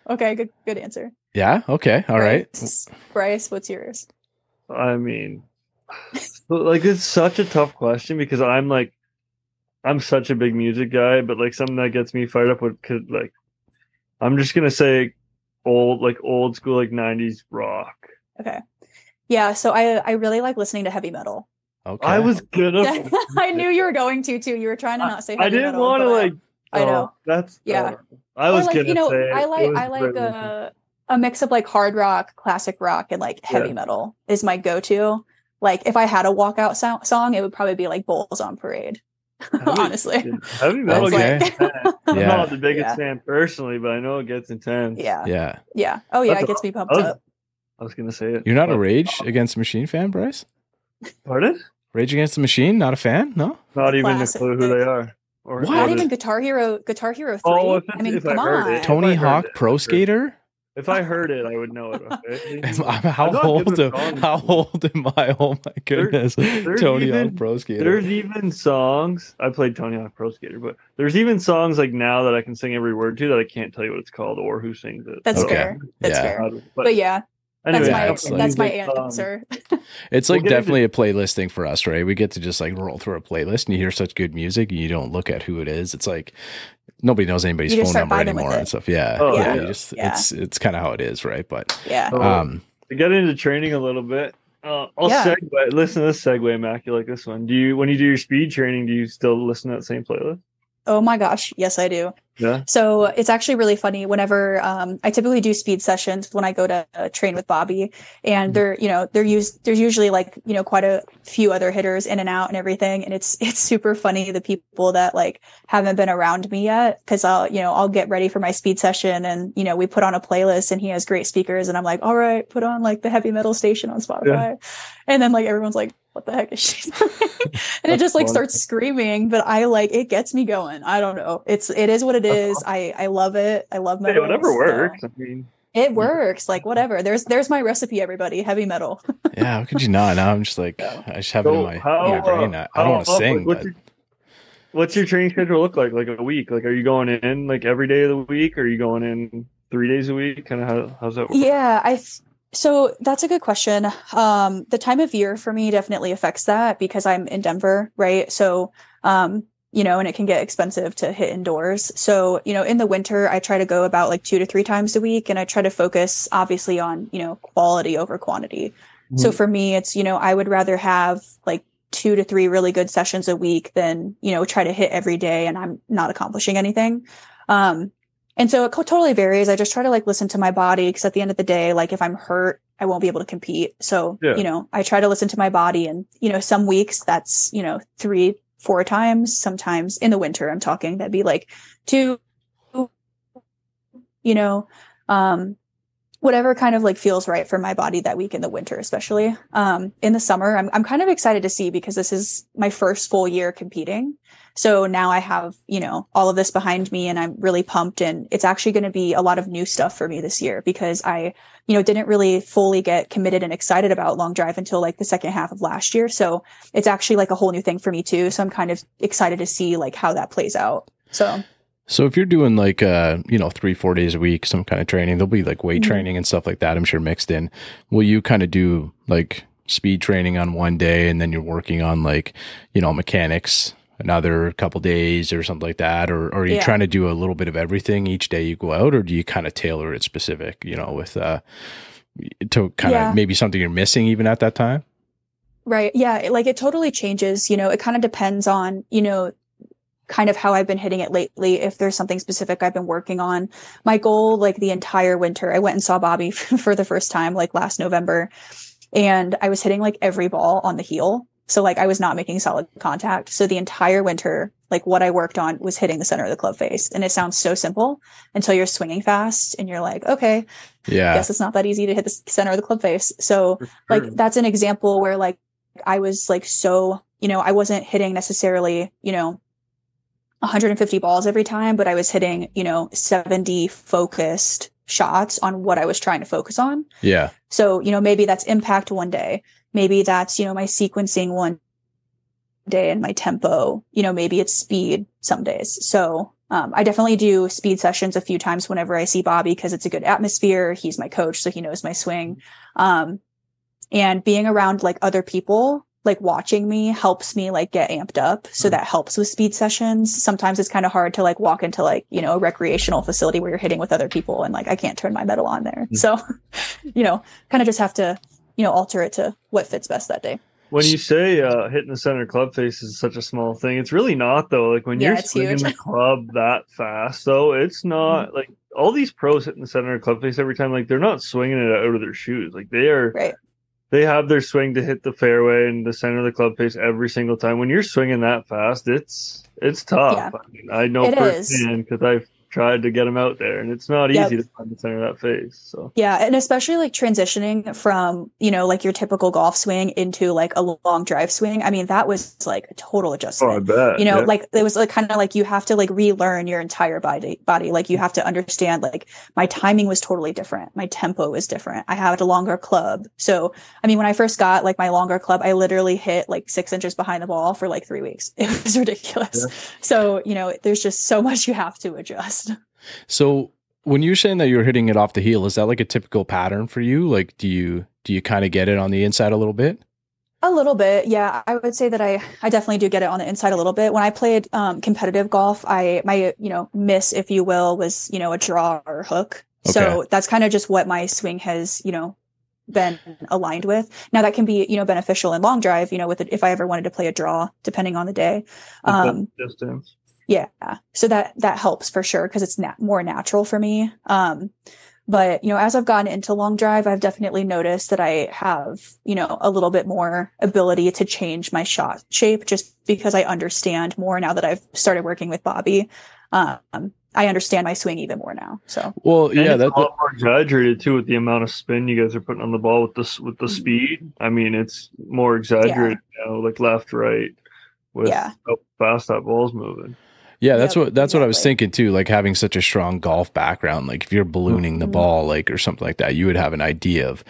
Okay, good, good answer. Yeah. Okay. All Bryce, right. Bryce, what's yours? I mean, like it's such a tough question because I'm like, I'm such a big music guy, but like something that gets me fired up would could like I'm just gonna say old, like old school, like '90s rock. Okay. Yeah, so I I really like listening to heavy metal. Okay. I was gonna. I knew you were going to too. You were trying to not say. I didn't want to like. I know. Oh, that's yeah. Uh, I was like, gonna you know, say I like I like a a mix of like hard rock, classic rock, and like heavy yeah. metal is my go to. Like if I had a walkout so- song, it would probably be like Bulls on Parade. honestly. Heavy metal okay. gets I'm not the biggest yeah. fan personally, but I know it gets intense. Yeah. Yeah. Yeah. Oh yeah, That's it gets me pumped I was, up. I was gonna say it. You're not a Rage Against the Machine fan, Bryce? Pardon? Rage Against the Machine, not a fan? No? Not even Classic. a clue who they are. Or what? Not even Guitar Hero Guitar Hero 3. Oh, I mean, come on. It, Tony Hawk Pro Skater? If I heard it, I would know it. Okay? how old am How old am I? Oh my goodness, there, Tony even, Hawk Pro Skater. There's even songs. I played Tony Hawk Pro Skater, but there's even songs like now that I can sing every word to that I can't tell you what it's called or who sings it. That's okay. fair. That's yeah. fair. But, but yeah, Anyway, that's my that's my answer. it's like we'll definitely into- a playlist thing for us, right? We get to just like roll through a playlist and you hear such good music and you don't look at who it is. It's like nobody knows anybody's phone number anymore and stuff. Yeah. Oh, yeah. yeah. Just, yeah. It's it's kind of how it is, right? But yeah. Um, to get into training a little bit, uh, I'll yeah. segue. Listen to this segue, Mac. You like this one? Do you when you do your speed training? Do you still listen to that same playlist? Oh my gosh, yes, I do. Yeah. So it's actually really funny whenever um, I typically do speed sessions when I go to uh, train with Bobby, and mm-hmm. they're you know they're used there's usually like you know quite a few other hitters in and out and everything, and it's it's super funny the people that like haven't been around me yet because I'll you know I'll get ready for my speed session and you know we put on a playlist and he has great speakers and I'm like all right put on like the heavy metal station on Spotify, yeah. and then like everyone's like what the heck is she and it just like starts screaming but i like it gets me going. I don't know. It's it is what it is. Uh-huh. I i love it. I love metal hey, whatever works i mean. It works like whatever. There's there's my recipe everybody. Heavy metal. Yeah how could you not? Now i'm just like i just have so it in my, how, my brain. i, I don't want to sing but... your, what's your training schedule look like? Like a week? Like, are you going in like every day of the week? Or are you going in three days a week? Kind of how how's that work? Yeah, I. So that's a good question. Um, the time of year for me definitely affects that because I'm in Denver, right? So, um, you know, and it can get expensive to hit indoors. So, you know, in the winter, I try to go about like two to three times a week and I try to focus obviously on, you know, quality over quantity. So Mhm. for me, it's, you know, I would rather have like two to three really good sessions a week than, you know, try to hit every day and I'm not accomplishing anything. Um, and so it totally varies. I just try to like listen to my body because at the end of the day, like if I'm hurt, I won't be able to compete. So, Yeah. you know, I try to listen to my body and, you know, some weeks that's, you know, three, four times. Sometimes in the winter, I'm talking that'd be like two, you know, um, whatever kind of like feels right for my body that week in the winter, especially. Um, in the summer, I'm, I'm kind of excited to see because this is my first full year competing. So now I have, you know, all of this behind me and I'm really pumped and it's actually going to be a lot of new stuff for me this year because I, you know, didn't really fully get committed and excited about long drive until like the second half of last year. So it's actually like a whole new thing for me too. So I'm kind of excited to see like how that plays out. So So if you're doing like uh, you know, three, four days a week, some kind of training, there'll be like weight Mhm. training and stuff like that, I'm sure mixed in. Will you kind of do like speed training on one day and then you're working on like, you know, mechanics another couple days or something like that? Or, or are you Yeah. trying to do a little bit of everything each day you go out, or do you kind of tailor it specific, you know, with uh to kind of Yeah. maybe something you're missing even at that time? Right. Yeah. Like it totally changes. You know, it kind of depends on, you know, kind of how I've been hitting it lately. If there's something specific I've been working on, my goal, like the entire winter, I went and saw Bobby for the first time, like last November, and I was hitting like every ball on the heel. So like I was not making solid contact. So the entire winter, like what I worked on was hitting the center of the club face. And it sounds so simple until you're swinging fast and you're like, okay, Yeah. I guess it's not that easy to hit the center of the club face. So like that's an example where like I was like so, you know, I wasn't hitting necessarily, you know, 150 balls every time, but I was hitting, you know, 70 focused shots on what I was trying to focus on. Yeah. So, you know, maybe that's impact one day. Maybe that's, you know, my sequencing one day and my tempo. You know, maybe it's speed some days. So, um, I definitely do speed sessions a few times whenever I see Bobby because it's a good atmosphere. He's my coach, so he knows my swing. Um, and being around like other people, like watching me helps me like get amped up. So mm-hmm. that helps with speed sessions. Sometimes it's kind of hard to like walk into like, you know, a recreational facility where you're hitting with other people and like I can't turn my metal on there. Mm-hmm. So, you know, kind of just have to, you know, alter it to what fits best that day. When you say uh, hitting the center club face is such a small thing, it's really not though. Like when Yeah, you're swinging huge. the club that fast, though, it's not mm-hmm. like all these pros hitting the center of club face every time. Like they're not swinging it out of their shoes. Like they are, Right. They have their swing to hit the fairway and the center of the club face every single time. When you're swinging that fast, it's it's tough. Yeah. I, mean, I know firsthand because I've tried to get them out there, and it's not Yep. easy to find the center of that face. So Yeah, and especially like transitioning from, you know, like your typical golf swing into like a long drive swing. I mean, that was like a total oh, I adjustment. bet you know, yeah. like it was like kind of like you have to like relearn your entire body body. Like you have to understand like my timing was totally different. My tempo was different. I had a longer club. So I mean when I first got like my longer club, I literally hit like six inches behind the ball for like three weeks. It was ridiculous. So, you know, there's just so much you have to adjust. So when you're saying that you're hitting it off the heel, is that like a typical pattern for you? Like, do you do you kind of get it on the inside a little bit? A little bit, yeah. I would say that I I definitely do get it on the inside a little bit. When I played um, competitive golf, I my you know miss, if you will, was you know a draw or hook. So that's kind of just what my swing has you know been aligned with. Now that can be you know beneficial in long drive. You know, with it, if I ever wanted to play a draw, depending on the day. Um, distance. Yeah so that that helps for sure because it's na- more natural for me um but you know as i've gotten into long drive i've definitely noticed that i have you know a little bit more ability to change my shot shape just because i understand more now that i've started working with bobby um i understand my swing even more now so Well, yeah, that's that, a lot more exaggerated too with the amount of spin you guys are putting on the ball with this with the Mhm. speed. I mean, it's more exaggerated now, like left, right, with Yeah. how fast that ball's moving. Yeah, that's Yep, what that's what I was thinking too. Like having such a strong golf background, like if you're ballooning the Mhm. ball, like or something like that, you would have an idea of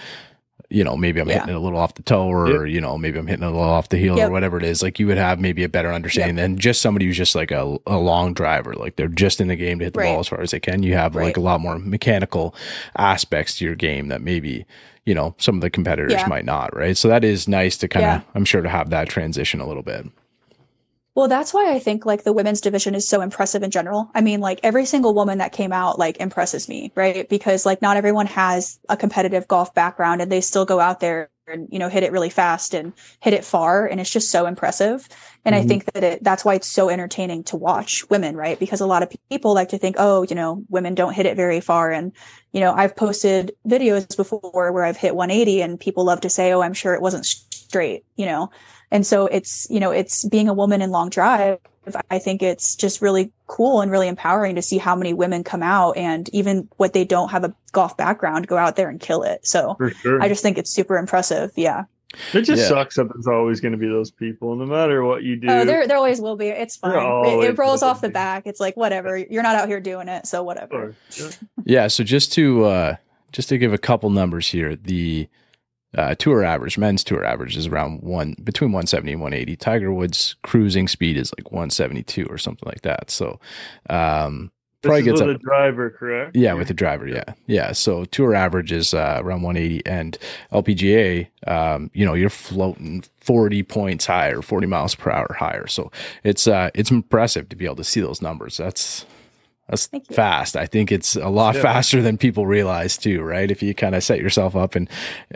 you know, maybe I'm Yeah. hitting it a little off the toe or, you know, maybe I'm hitting it a little off the heel Yep. or whatever it is. Like you would have maybe a better understanding than just somebody who's just like a, a long driver. Like they're just in the game to hit the Right. ball as far as they can. You have Right. like a lot more mechanical aspects to your game that maybe, you know, some of the competitors Yeah. might not. Right. So that is nice to kind of, Yeah. I'm sure to have that transition a little bit. Well, that's why I think like the women's division is so impressive in general. I mean, like every single woman that came out like impresses me, right? Because like not everyone has a competitive golf background and they still go out there and you know hit it really fast and hit it far and it's just so impressive. And I Mhm. think that it that's why it's so entertaining to watch women, right? Because a lot of people like to think, "Oh, you know, women don't hit it very far." And you know, I've posted videos before where I've hit 180 and people love to say, "Oh, I'm sure it wasn't straight," you know. And so it's, you know, it's being a woman in long drive. I think it's just really cool and really empowering to see how many women come out and even what they don't have a golf background go out there and kill it. So sure. I just think it's super impressive. Yeah. it just Yeah. sucks that there's always going to be those people, no matter what you do. Oh, there, there always will be. It's fine. It, it rolls off the be. back. It's like, whatever. You're not out here doing it. So whatever. Sure. Yeah. Yeah. So just to, uh, just to give a couple numbers here, the uh, tour average, men's tour average is around one between 170 and 180. Tiger Woods cruising speed is like 172 or something like that. So, um, probably gets is up. with a driver, correct? Yeah, with the driver, yeah, yeah. So tour average is uh, around 180, and LPGA, um, you know, you're floating 40 points higher, 40 miles per hour higher. So it's uh, it's impressive to be able to see those numbers. That's that's fast. I think it's a lot Yeah. faster than people realize too, right? If you kind of set yourself up and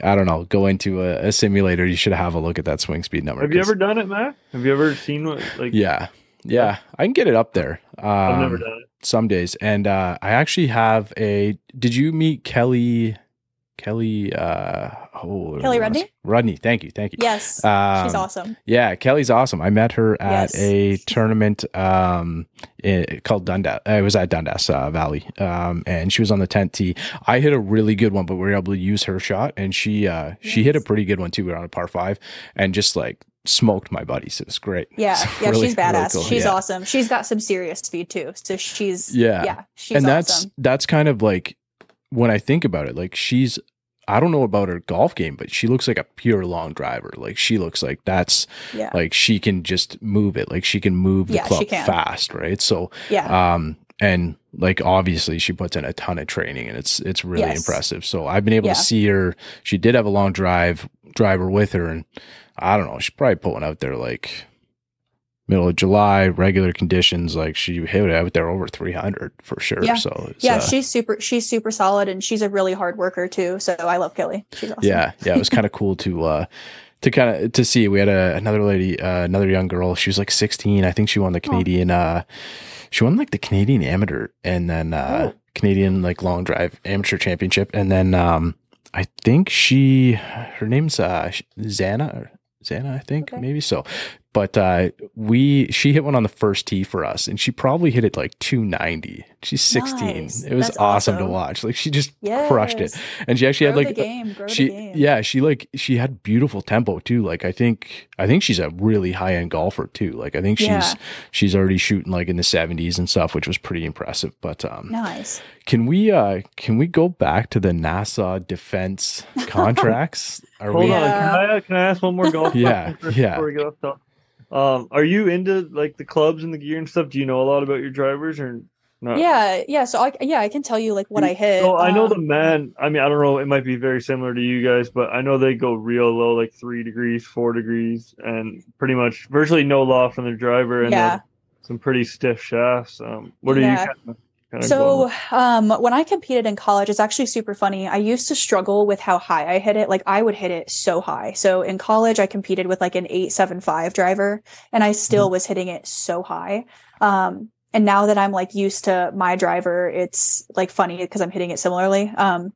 I don't know, go into a, a simulator, you should have a look at that swing speed number. Have you ever done it, Matt? Have you ever seen what like? Yeah, yeah, I can get it up there. Um, I've never done it. some days. And uh, I actually have a. Did you meet Kelly? Kelly. Uh, oh, Kelly Rudney? Rudney. Thank you. Thank you. Yes. Um, She's awesome. Yeah, Kelly's awesome. I met her at Yes. a tournament um, i- called Dundas. uh, It was at Dundas uh, Valley, um, and she was on the tenth tee. I hit a really good one, but we were able to use her shot, and she uh, she hit a pretty good one too. We were on a par five, and just like smoked my buddies. It was great. Yeah. It's Yeah. really, she's really badass. cool. She's Yeah. awesome. She's got some serious speed too. So she's, Yeah. Yeah. She's and that's awesome. that's kind of like when I think about it, like she's I don't know about her golf game, but she looks like a pure long driver. Like she looks like that's Yeah. like she can just move it. Like she can move the Yeah, club fast, right? So Yeah. um and like obviously she puts in a ton of training and it's it's really Yes. impressive. So I've been able Yeah. to see her. She did have a long drive driver with her and I don't know, she's probably pulling out there like middle of July, regular conditions, like she hit it out there over 300 for sure. Yeah. So yeah. uh, she's super, she's super solid and she's a really hard worker too. So I love Kelly. She's awesome. yeah, yeah, it was kind of cool to uh to kind of to see. We had a, another lady, uh, another young girl. She was like 16. I think she won the Canadian. uh She won like the Canadian Amateur and then uh Oh. Canadian like long drive amateur championship. And then um I think she her name's uh Zana or Zana, I think Okay. maybe so. But uh we she hit one on the first tee for us and she probably hit it like 290. She's 16. Nice. It was That's awesome. to watch. Like she just Yes. crushed it. And she actually Grow had like the game. Grow she the game. yeah she like she had beautiful tempo too like i think i think she's a really high-end golfer too like i think she's Yeah. she's already shooting like in the 70s and stuff which was pretty impressive but um Nice. can we uh can we go back to the nasa defense contracts are Hold we on, Yeah. can I can I ask one more golf? Yeah, question first yeah. Before we get off top? Um, are you into like the clubs and the gear and stuff? Do you know a lot about your drivers or not? Yeah. Yeah. So I, yeah, I can tell you like what I hit. So I know the Um, man. I mean, I don't know. It might be very similar to you guys, but I know they go real low, like three degrees, four degrees, and pretty much virtually no loft on their driver, and Yeah. some pretty stiff shafts. Um, what are Yeah. you? Kind of, kind of So um, when I competed in college, it's actually super funny. I used to struggle with how high I hit it. Like I would hit it so high. So in college, I competed with like an 875 driver and I still was hitting it so high. Um, and now that I'm like used to my driver, it's like funny because I'm hitting it similarly. Um,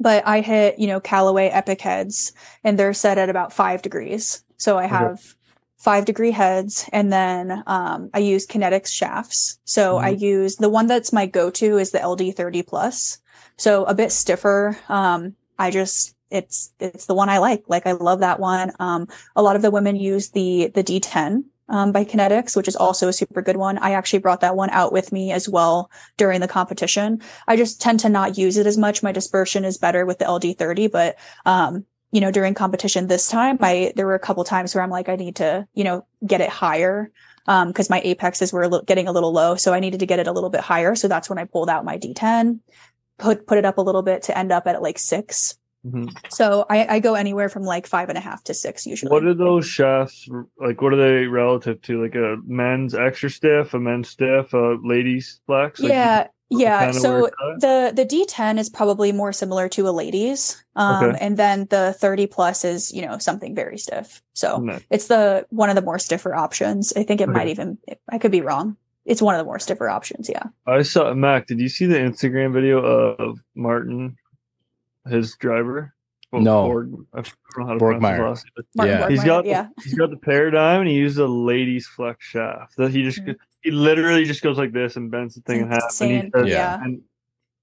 but I hit, you know, Callaway Epic heads and they're set at about five degrees. So I Okay. Five degree heads and then um, I use kinetics shafts. So I use the one that's my go-to is the LD 30 plus. So a bit stiffer. Um, I just, it's, it's the one I like. Like I love that one. Um, a lot of the women use the, the D10 um, by Kinetics, which is also a super good one. I actually brought that one out with me as well during the competition. I just tend to not use it as much. My dispersion is better with the LD30, but um, you know, during competition this time, I there were a couple times where I'm like, I need to, you know, get it higher because my apexes were getting a little low, so I needed to get it a little bit higher. So that's when I pulled out my D10, put put it up a little bit to end up at like six. Mhm. So I, I go anywhere from like five and a half to six usually. What are those shafts like? What are they relative to? Like a men's extra stiff, a men's stiff, a ladies flex? Like, yeah, yeah. kinda So the the D10 is probably more similar to a ladies, um, Okay. and then the 30 plus is you know something very stiff. So Nice. it's the one of the more stiffer options. I think it might even. I could be wrong. It's one of the more stiffer options. Yeah. I saw Mac. Did you see the Instagram video of Martin, his driver? Well, No. Borg, I don't know how to Borgmeier. pronounce his last name. Martin Yeah. He's Borgmeier, got yeah. he's got the paradigm, and he used a ladies flex shaft. That he just Mhm. He literally just goes like this and bends the thing in half, and, he says- Yeah. and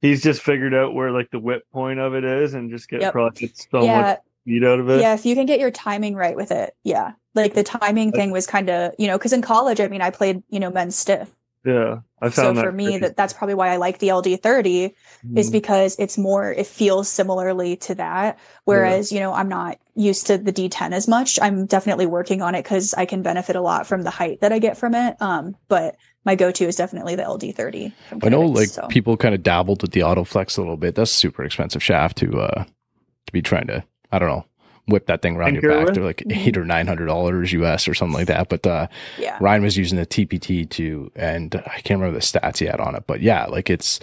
he's just figured out where like the whip point of it is, and just get Yep. probably get so Yeah. much speed out of it. Yeah, if you can get your timing right with it. Yeah. Like the timing thing was kind of, you know, because in college, I mean, I played, you know, men's stiff. Yeah, I So found for me, crazy. that that's probably why I like the LD30 is Mhm. because it's more, it feels similarly to that. Whereas, you know, I'm not used to the D10 as much. I'm definitely working on it because I can benefit a lot from the height that I get from it. Um, but my go-to is definitely the LD30. I know like so. people kind of dabbled with the autoflex a little bit. That's super expensive shaft to uh to be trying to I don't know whip that thing around your back. They're like Mhm. eight or nine hundred dollars US or something like that. But uh yeah. Ryan was using the TPT too, and I can't remember the stats he had on it. But yeah, like it's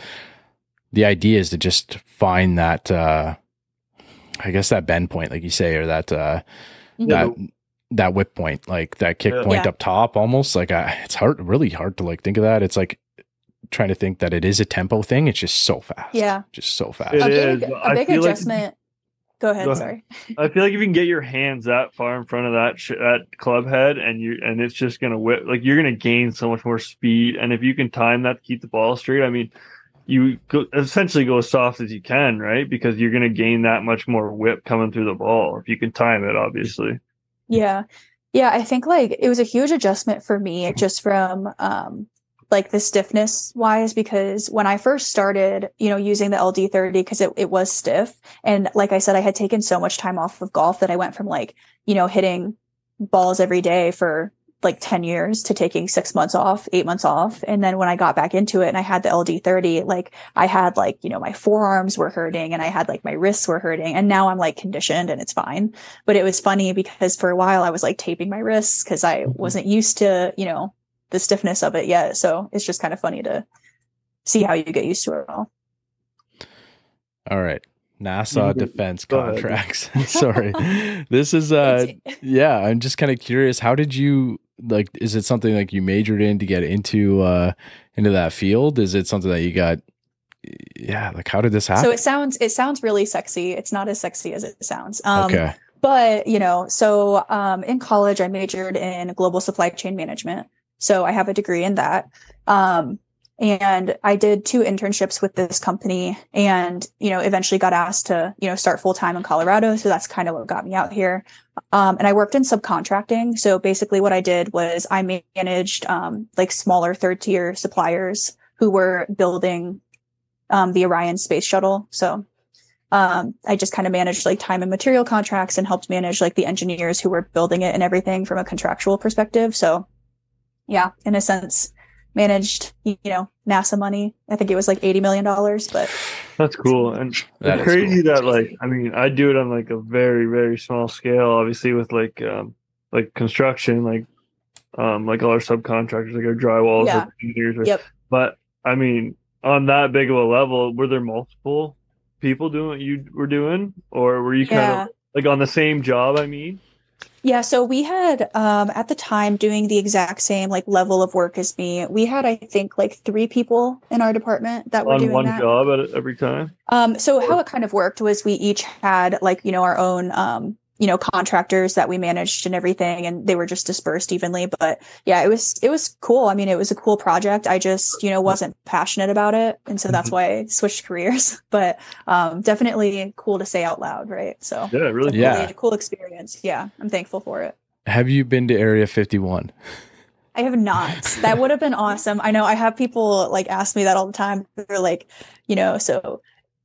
the idea is to just find that uh I guess that bend point, like you say, or that uh Mhm. That that whip point, like that kick Yeah. point Yeah. up top, almost like I, it's hard, really hard to like think of that. It's like trying to think that it is a tempo thing. It's just so fast. Yeah. just so fast. It a big, but a I big feel like- adjustment. Go ahead. Go ahead. Sorry. I feel like if you can get your hands that far in front of that sh- that club head, and you and it's just gonna whip, like you're gonna gain so much more speed. And if you can time that to keep the ball straight, I mean, you go, essentially go as soft as you can, right? Because you're gonna gain that much more whip coming through the ball if you can time it, obviously. Yeah. Yeah, I think like it was a huge adjustment for me just from um like the stiffness wise because when I first started, you know, using the LD30 because it, it was stiff. And like I said I had taken so much time off of golf that I went from like, you know, hitting balls every day for like 10 years to taking 6 months off, 8 months off. And then when I got back into it and I had the LD30 like I had like, you know, my forearms were hurting and I had like my wrists were hurting. And now I'm like conditioned and it's fine. But it was funny because for a while I was like taping my wrists because I wasn't used to, you know, the stiffness of it yet. So it's just kind of funny to see how you get used to it all. All right. NASA Mhm. defense contracts. Sorry. This is uh yeah, I'm just kind of curious. How did you like is it something like you majored in to get into uh into that field? Is it something that you got yeah, like how did this happen? so it sounds it sounds really sexy. It's not as sexy as it sounds. Um, okay. but you know so um, in college i majored in global supply chain management so i have a degree in that. Um, and i did two internships with this company and you know eventually got asked to you know start full-time in colorado. So that's kind of what got me out here. Um, and i worked in subcontracting. So basically what i did was i managed um, like smaller third tier suppliers who were building um, the orion space shuttle. So um, I just kind of managed like time and material contracts and helped manage like the engineers who were building it and everything from a contractual perspective. So, yeah, in a sense, managed you know NASA money. I think it was like eighty million dollars, but That's cool. And That crazy cool. that like I mean I do it on like a very very small scale, obviously with like um like construction, like um like all our subcontractors, like our drywalls, Yeah. our engineers. right? Yep. But I mean, on that big of a level, were there multiple people doing what you were doing, or were you kind yeah. of like on the same job? I mean, Yeah, so we had um at the time doing the exact same like level of work as me. We had I think like 3 people in our department that were on doing one that. job at every time. Um, so how it kind of worked was we each had like, you know, our own, um, you know, contractors that we managed and everything, and they were just dispersed evenly. But yeah, it was, it was cool. I mean, it was a cool project. I just, you know, wasn't passionate about it. And so that's why I switched careers, but, um, definitely cool to say out loud. Right. So Yeah, really. Yeah. cool experience. Yeah. I'm thankful for it. Have you been to Area 51? I have not. That would have been awesome. I know I have people like ask me that all the time. They're like, you know, so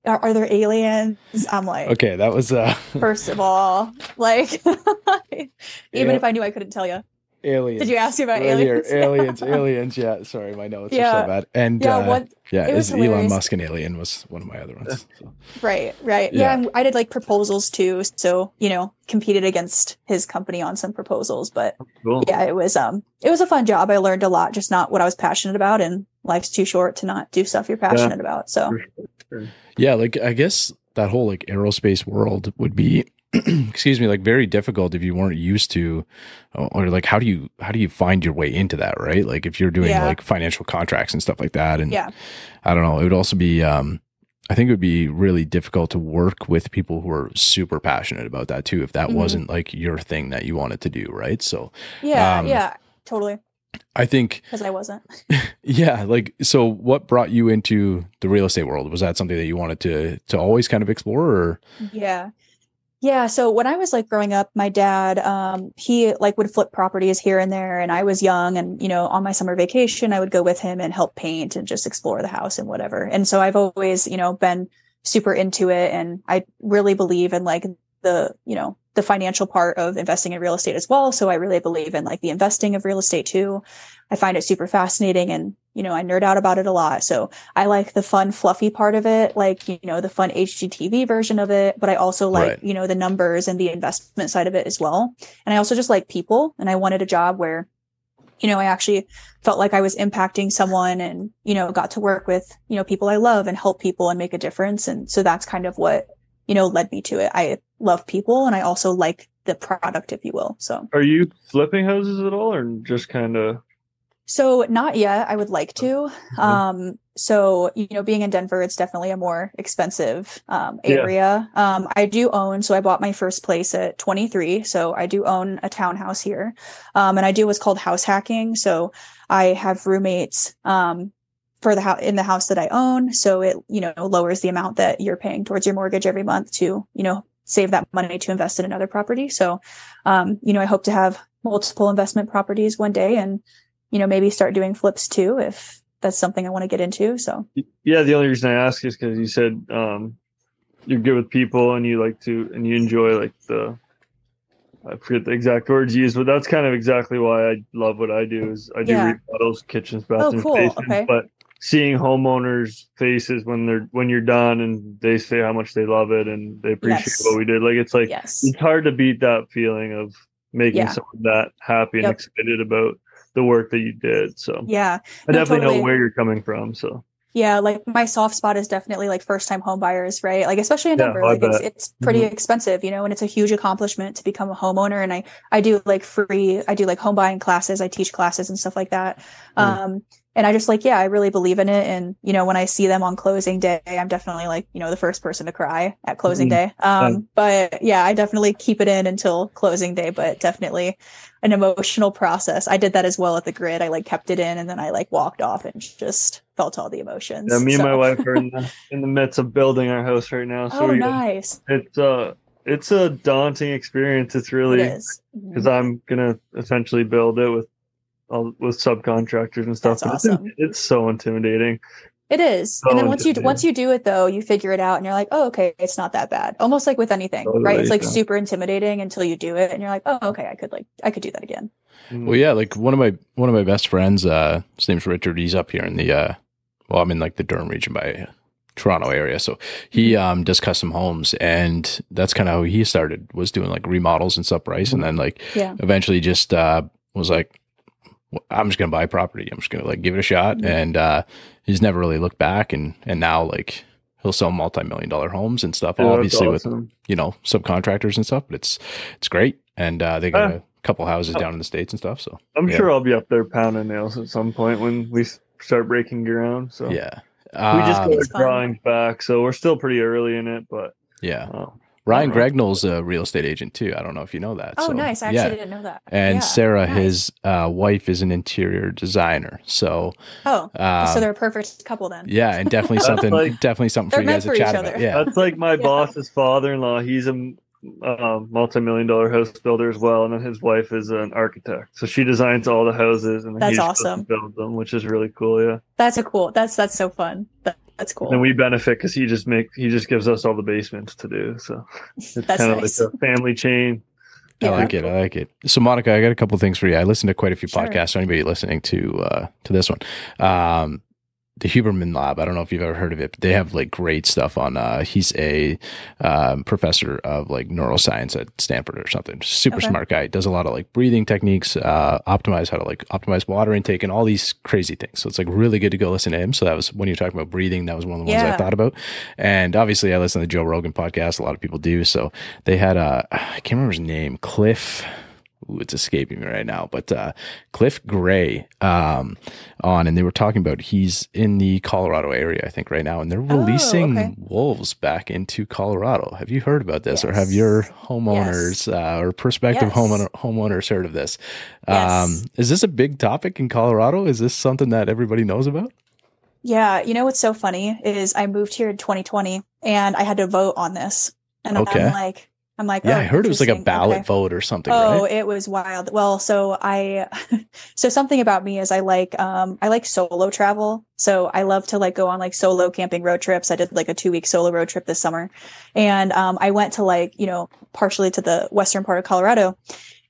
are, are there aliens? I'm like, Okay, that was uh first of all, like, even Yeah. if I knew, I couldn't tell you. Aliens. Did you ask me about Right here, aliens? aliens, aliens. Yeah, sorry, my notes are so bad. And Yeah, uh, what? yeah, it was is Elon. Musk an alien was one of my other ones. So. Right, right. Yeah. Yeah, and I did like proposals too. So you know, competed against his company on some proposals, but Cool. yeah, it was um, it was a fun job. I learned a lot, just not what I was passionate about, and life's too short to not do stuff you're passionate about. So Yeah, like I guess that whole like aerospace world would be excuse me, like very difficult if you weren't used to or like how do you how do you find your way into that, right? Like if you're doing Yeah. like financial contracts and stuff like that and yeah, I don't know, it would also be um I think it would be really difficult to work with people who are super passionate about that too if that Mhm. wasn't like your thing that you wanted to do, right? So yeah, Um, yeah, totally. I think Because I wasn't. yeah, like so what brought you into the real estate world? Was that something that you wanted to to always kind of explore or Yeah. Yeah. So when I was like growing up, my dad, um, he like would flip properties here and there. And I was young and, you know, on my summer vacation, I would go with him and help paint and just explore the house and whatever. And so I've always, you know, been super into it. And I really believe in like the, you know, the financial part of investing in real estate as well. So I really believe in like the investing of real estate too. I find it super fascinating and, you know, I nerd out about it a lot. So I like the fun, fluffy part of it, like, you know, the fun HGTV version of it. But I also like, Right. you know, the numbers and the investment side of it as well. And I also just like people. And I wanted a job where, you know, I actually felt like I was impacting someone and, you know, got to work with, you know, people I love and help people and make a difference. And so that's kind of what, you know, led me to it. I love people and I also like the product, if you will. So, Are you flipping houses at all, or just kind of? so not yet. I would like to. Um, so you know, being in Denver, it's definitely a more expensive um, Yeah. area. Um, I do own, so I bought my first place at 23. So I do own a townhouse here, um, and I do what's called house hacking. So I have roommates um, for the house in the house that I own. So it you know lowers the amount that you're paying towards your mortgage every month to you know save that money to invest in another property. So um, you know, I hope to have multiple investment properties one day, and you know maybe start doing flips too if that's something I want to get into. So Yeah, the only reason I ask is because you said um, you're good with people and you like to and you enjoy like the I forget the exact words you use, but that's kind of exactly why I love what I do. Is I do Yeah. remodels, kitchens, bathrooms, cool. basements, Okay. but seeing homeowners' faces when they're when you're done and they say how much they love it and they appreciate Yes. what we did, like it's like yes, it's hard to beat that feeling of making Yeah. someone that happy and Yep. excited about the work that you did. So yeah, I No, definitely totally. know where you're coming from. So yeah. Like my soft spot is definitely like first time home buyers, right? Like especially in Denver, I like it's it's pretty Mhm. expensive, you know, and it's a huge accomplishment to become a homeowner. And I I do like free, I do like home buying classes, I teach classes and stuff like that. Mm. Um, and I just like, yeah, I really believe in it. And, you know, when I see them on closing day, I'm definitely like, you know, the first person to cry at closing Mhm. day. Um, but yeah, I definitely keep it in until closing day, but definitely an emotional process. I did that as well at the grid. I like kept it in and then I like walked off and just felt all the emotions. yeah, me and my wife are in the in the midst of building our house right now. So Oh, we, nice. it's uh it's a daunting experience. It's It really. Mhm. because I'm gonna essentially build it with all with subcontractors and stuff. That's awesome. it's, it's so intimidating. It is. So and then once you once you do it though, you figure it out and you're like, "Oh, okay, it's not that bad." Almost like with anything, right? It's like yeah. super intimidating until you do it and you're like, "Oh, okay, I could like I could do that again." Well, yeah, like one of my one of my best friends, uh, his name's Richard. He's up here in the, uh, well, I'm in like the Durham region by uh, Toronto area, so he um does custom homes, and that's kind of how he started was doing like remodels and stuff, price, and then like Yeah. eventually just uh was like, "Well, I'm just gonna buy property. I'm just gonna like give it a shot, Mhm. and uh he's never really looked back, and and now like he'll sell multi million dollar homes and stuff, Yeah, that's obviously with you know subcontractors and stuff, but it's it's great, and uh they got Yeah. a couple houses down in the states and stuff, so. I'm yeah. sure I'll be up there pounding nails at some point when we start breaking ground. So Yeah. we just Um, got It's drawings back, so we're still pretty early in it. But yeah. um, Ryan Alright. Gregnall's a real estate agent too. I don't know if you know that. Oh, So, nice. I actually yeah. didn't know that. And Yeah, Sarah, nice. his uh, wife, is an interior designer. So, Oh, um, so they're a perfect couple then. yeah, and definitely something, like- definitely something for you meant guys to for each chat other. about. Yeah, that's like my Yeah. boss's father-in-law. He's a uh, multi-million dollar house builder as well, and then his wife is an architect. So she designs all the houses, and That's he just goes awesome. and builds them, which is really cool. Yeah. That's a cool. That's that's so fun. That, That's cool. And we benefit because he just make he just gives us all the basements to do. So it's That's kind of nice. like a family chain. I like it. I like it. So, Monica, I got a couple things for you. I listened to quite a few Sure. podcasts. So anybody listening to uh, to this one, um, the Huberman Lab. I don't know if you've ever heard of it, but they have like great stuff on. Uh, he's a um, professor of like neuroscience at Stanford or something. Super Okay. smart guy. Does a lot of like breathing techniques, uh, optimize how to like optimize water intake and all these crazy things. So it's like really good to go listen to him. So that was when you're talking about breathing. That was one of the ones I thought about. And obviously, I listen to the Joe Rogan podcast. A lot of people do. So they had a I can't remember his name, Cliff. Ooh, it's escaping me right now, but uh, Cliff Gray um, on, and they were talking about he's in the Colorado area, I think, right now, and they're Oh, releasing okay. wolves back into Colorado. Have you heard about this, or have your homeowners uh, or prospective Yes. homeowner, homeowners heard of this? Yes. Um, is this a big topic in Colorado? Is this something that everybody knows about? Yeah, you know what's so funny is I moved here in 2020 and I had to vote on this. And Okay. I'm like, I'm like, Yeah, oh, I heard it was like a ballot Okay. vote or something, Oh, right? it was wild. Well, so I, so something about me is I like, um, I like solo travel. So I love to like go on like solo camping road trips. I did like a two week solo road trip this summer. And, um, I went to like, you know, partially to the western part of Colorado.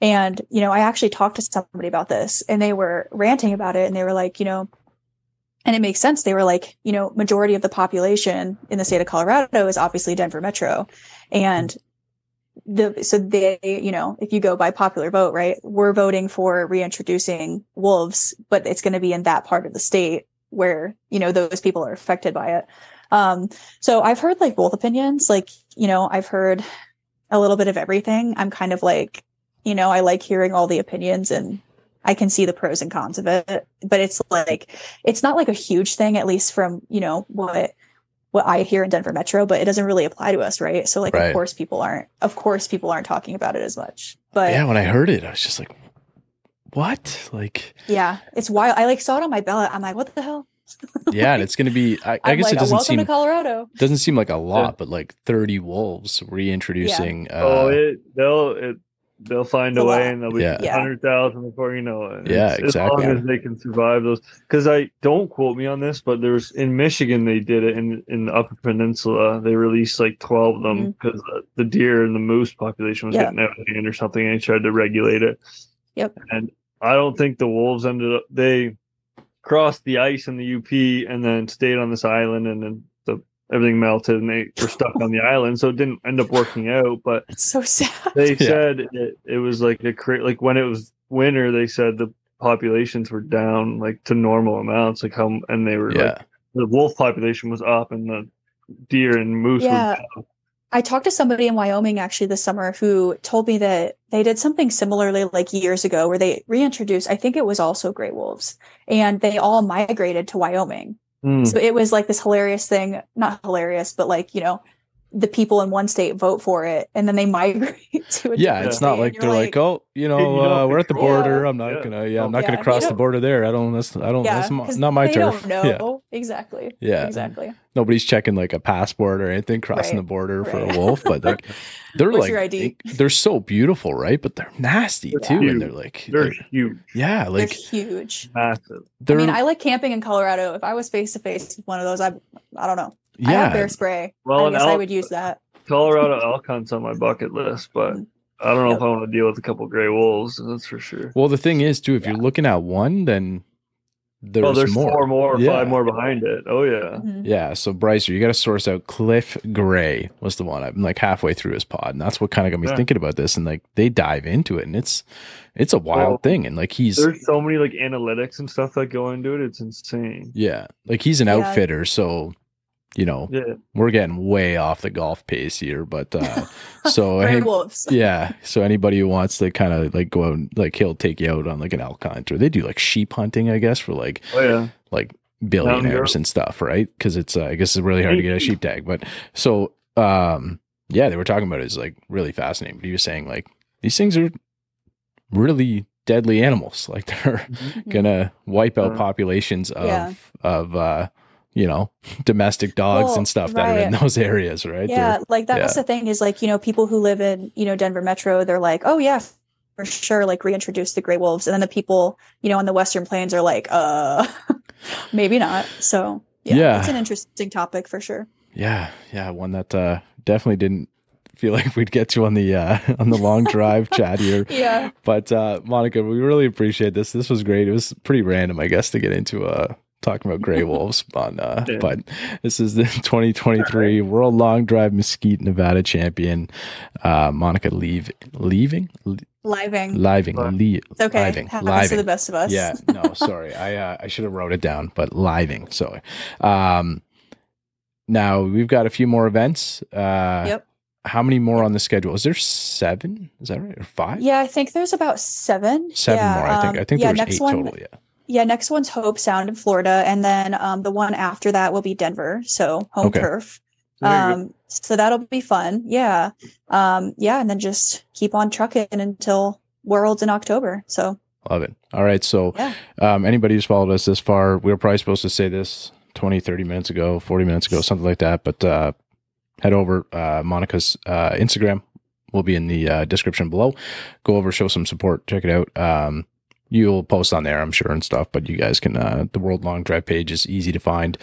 And, you know, I actually talked to somebody about this and they were ranting about it and they were like, you know, and it makes sense. They were like, you know, majority of the population in the state of Colorado is obviously Denver Metro. And the so they you know if you go by popular vote right we're voting for reintroducing wolves but it's going to be in that part of the state where you know those people are affected by it. Um so i've heard like both opinions like you know i've heard a little bit of everything. I'm kind of like you know i like hearing all the opinions and i can see the pros and cons of it but it's like it's not like a huge thing at least from you know what what I hear in Denver Metro, but it doesn't really apply to us, right? So like Right. of course people aren't of course people aren't talking about it as much. But yeah, yeah, when I heard it, I was just like, what? Like, Yeah, it's wild. I like saw it on my ballot. I'm like, what the hell? yeah, and it's going to be, I, I guess like, it doesn't seem to Colorado. doesn't seem like a lot, but like 30 wolves reintroducing. oh, Uh, it they'll it they'll find a a way, and they'll be Yeah. Yeah. hundred thousand before you know it. Yeah, It's- exactly. As long as they can survive those, because I don't quote me on this, but there's in Michigan they did it in in the Upper Peninsula. They released like twelve of them because the deer and the moose population was Mm-hmm. Yeah. getting out of hand or something, and they tried to regulate it. Yep. And I don't think the wolves ended up they crossed the ice in the UP and then stayed on this island, and then the everything melted and they were stuck on the island, so it didn't end up working out. But It's so sad. they Yeah. said it, it was like a cra- like when it was winter they said the populations were down like to normal amounts like how and they were yeah. like the wolf population was up and the deer and moose Yeah. were down. I talked to somebody in Wyoming actually this summer who told me that they did something similarly like years ago where they reintroduced, I think it was also gray wolves, and they all migrated to Wyoming. Hmm. So it was like this hilarious thing, not hilarious, but like, you know, the people in one state vote for it and then they migrate to a Yeah, it's state, not like you're they're like, oh, you know, you uh, we're at the control it. border. I'm not Yeah. gonna, yeah, I'm not Yeah, gonna cross the border there. I don't. That's, I don't. yeah, that's not my they turf. Don't Yeah, know. Exactly. Yeah. Exactly. nobody's checking like a passport or anything crossing Right. the border for a wolf, but like they're Where's like your ID? they're so beautiful, right? But they're nasty Yeah. too, Huge. and they're like, they're they're- huge yeah, like They're huge. massive I they're mean, I like camping in Colorado. If I was face to face with one of those, I I don't know. I yeah, have bear spray. Well, I and guess I would use that. colorado elk hunts on my bucket list but Mm. i don't know if i want to deal with a couple gray wolves that's for sure Well, the thing is, too, if Yeah. you're looking at one, then there's, oh there's more. four more or Yeah. five more behind it oh yeah Mhm. Yeah, so Brycer, you got to source out Cliff Gray was the one. I'm like halfway through his pod, and that's what kind of got me Yeah. thinking about this. And like they dive into it, and it's it's a wild Well, thing. And like he's there's so many like analytics and stuff that go into it it's insane yeah, like he's an Yeah. outfitter, so you know yeah we're getting way off the golf pace here. But uh so wolves. yeah, so anybody who wants to kind of like go out, and, like he'll take you out on like an elk hunt, or they do like sheep hunting, I guess, for like oh yeah like billionaires and stuff, right? Because it's uh, I guess it's really hard to get a sheep tag. But so um yeah, they were talking about it is like really fascinating. But he was saying like these things are really deadly animals. Like they're Mhm. gonna wipe out Uh, populations of Yeah. of uh you know domestic dogs Well, and stuff that are in those areas, right? Yeah, They're- like that's yeah. the thing is like, you know, people who live in, you know, Denver Metro, they're like, oh yeah, for sure, like reintroduce the gray wolves. And then the people, you know, on the Western Plains are like, uh, maybe not. So yeah, Yeah. it's an interesting topic for sure. Yeah, yeah, one that uh, definitely didn't feel like we'd get to on the uh, on the long drive chat here. Yeah. But uh, Monica, we really appreciate this. This was great. It was pretty random, I guess, to get into uh, talking about gray wolves on. Uh, Yeah. But this is the 2023 World Long Drive Mesquite Nevada champion, uh, Monica. Leave leaving Living. living Li- le- It's okay. living Happens to the best of us. Yeah, no, sorry. I uh, I should have wrote it down, but living. So, um, now we've got a few more events. Uh, Yep. How many more on the schedule? Is there seven? Is that right? Or five? Yeah, I think there's about seven. Seven yeah, more. I think. um, I think yeah, there was next eight one, total. Yeah. Yeah, next one's Hobe Sound in Florida, and then um, the one after that will be Denver. So home Okay. turf. Um, so that'll be fun. Yeah. Um, yeah, and then just keep on trucking until Worlds in October. So Love it. All right. So, Yeah. um, anybody who's followed us this far, we were probably supposed to say this 20, 30 minutes ago, 40 minutes ago, something like that. But uh, head over. Uh, Monica's uh, Instagram will be in the uh, description below. Go over, show some support, check it out. Um, you'll post on there, I'm sure, and stuff. But you guys can. Uh, the World Long Drive page is easy to find.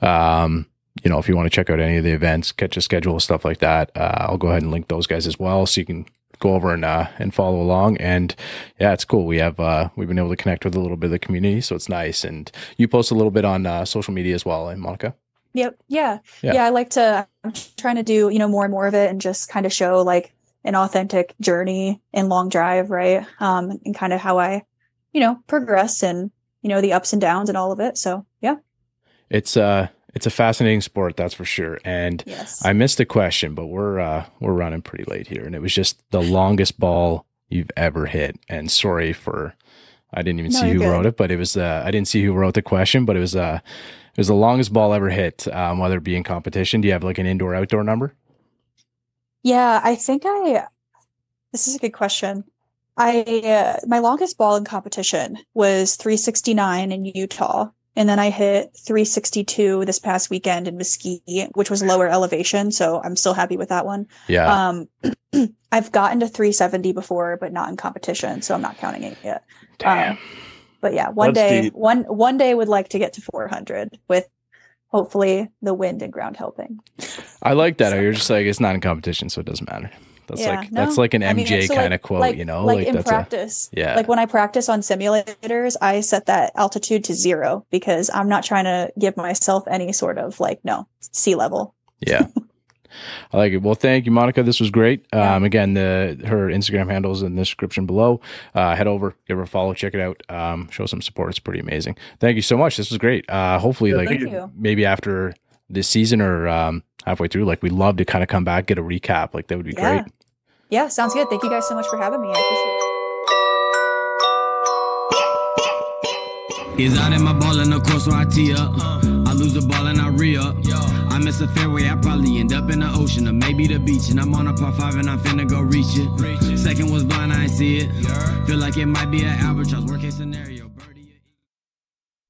Um, you know, if you want to check out any of the events, catch a schedule, stuff like that, uh, I'll go ahead and link those guys as well, so you can go over and uh, and follow along. And yeah, it's cool. We have uh, we've been able to connect with a little bit of the community, so it's nice. And you post a little bit on uh, social media as well, and Monica. Yep. Yeah. Yeah. yeah. I like to, I'm trying to do, you know, more and more of it and just kind of show like an authentic journey in long drive, right? Um, and kind of how I, you know, progress and, you know, the ups and downs and all of it. So yeah. It's uh it's a fascinating sport, that's for sure. And Yes. I missed a question, but we're uh we're running pretty late here, and it was just the longest ball you've ever hit. And sorry for I didn't even No, see who good. wrote it, but it was uh I didn't see who wrote the question, but it was uh it was the longest ball ever hit, um, whether it be in competition. Do you have like an indoor outdoor number? yeah. I think I, this is a good question. I, uh, my longest ball in competition was 369 in Utah. And then I hit 362 this past weekend in Mesquite, which was lower elevation. So I'm still happy with that one. Yeah. Um, I've gotten to 370 before, but not in competition, so I'm not counting it yet. Damn. Um, but yeah, one That's day, deep. one one day would like to get to 400 with hopefully the wind and ground helping. I like that. so- You're just like it's not in competition, so it doesn't matter. That's Yeah, like that's like an I mean, MJ so, kind of like- quote, like, you know? like, in that's a practice. yeah. Like when I practice on simulators, I set that altitude to zero because I'm not trying to give myself any sort of like no sea level. Yeah. I like it. Well, thank you, Monica. This was great. Yeah. Um, again, the her Instagram handles in the description below. Uh, head over, give her a follow, check it out. Um, show some support. It's pretty amazing. Thank you so much. This was great. Uh, hopefully, Yeah, like Thank you. you. maybe after this season or um, halfway through, like we'd love to kind of come back, get a recap. Like that would be Yeah. great. Yeah, sounds good. Thank you guys so much for having me. I appreciate it. He's out in my ball in the course where I tee up. I lose the ball and I re up. I miss a fairway, I probably end up in the ocean or maybe the beach. And I'm on a par five and I'm finna go reach it. Second was blind, I ain't see it. Feel like it might be an albatross, worst case scenario.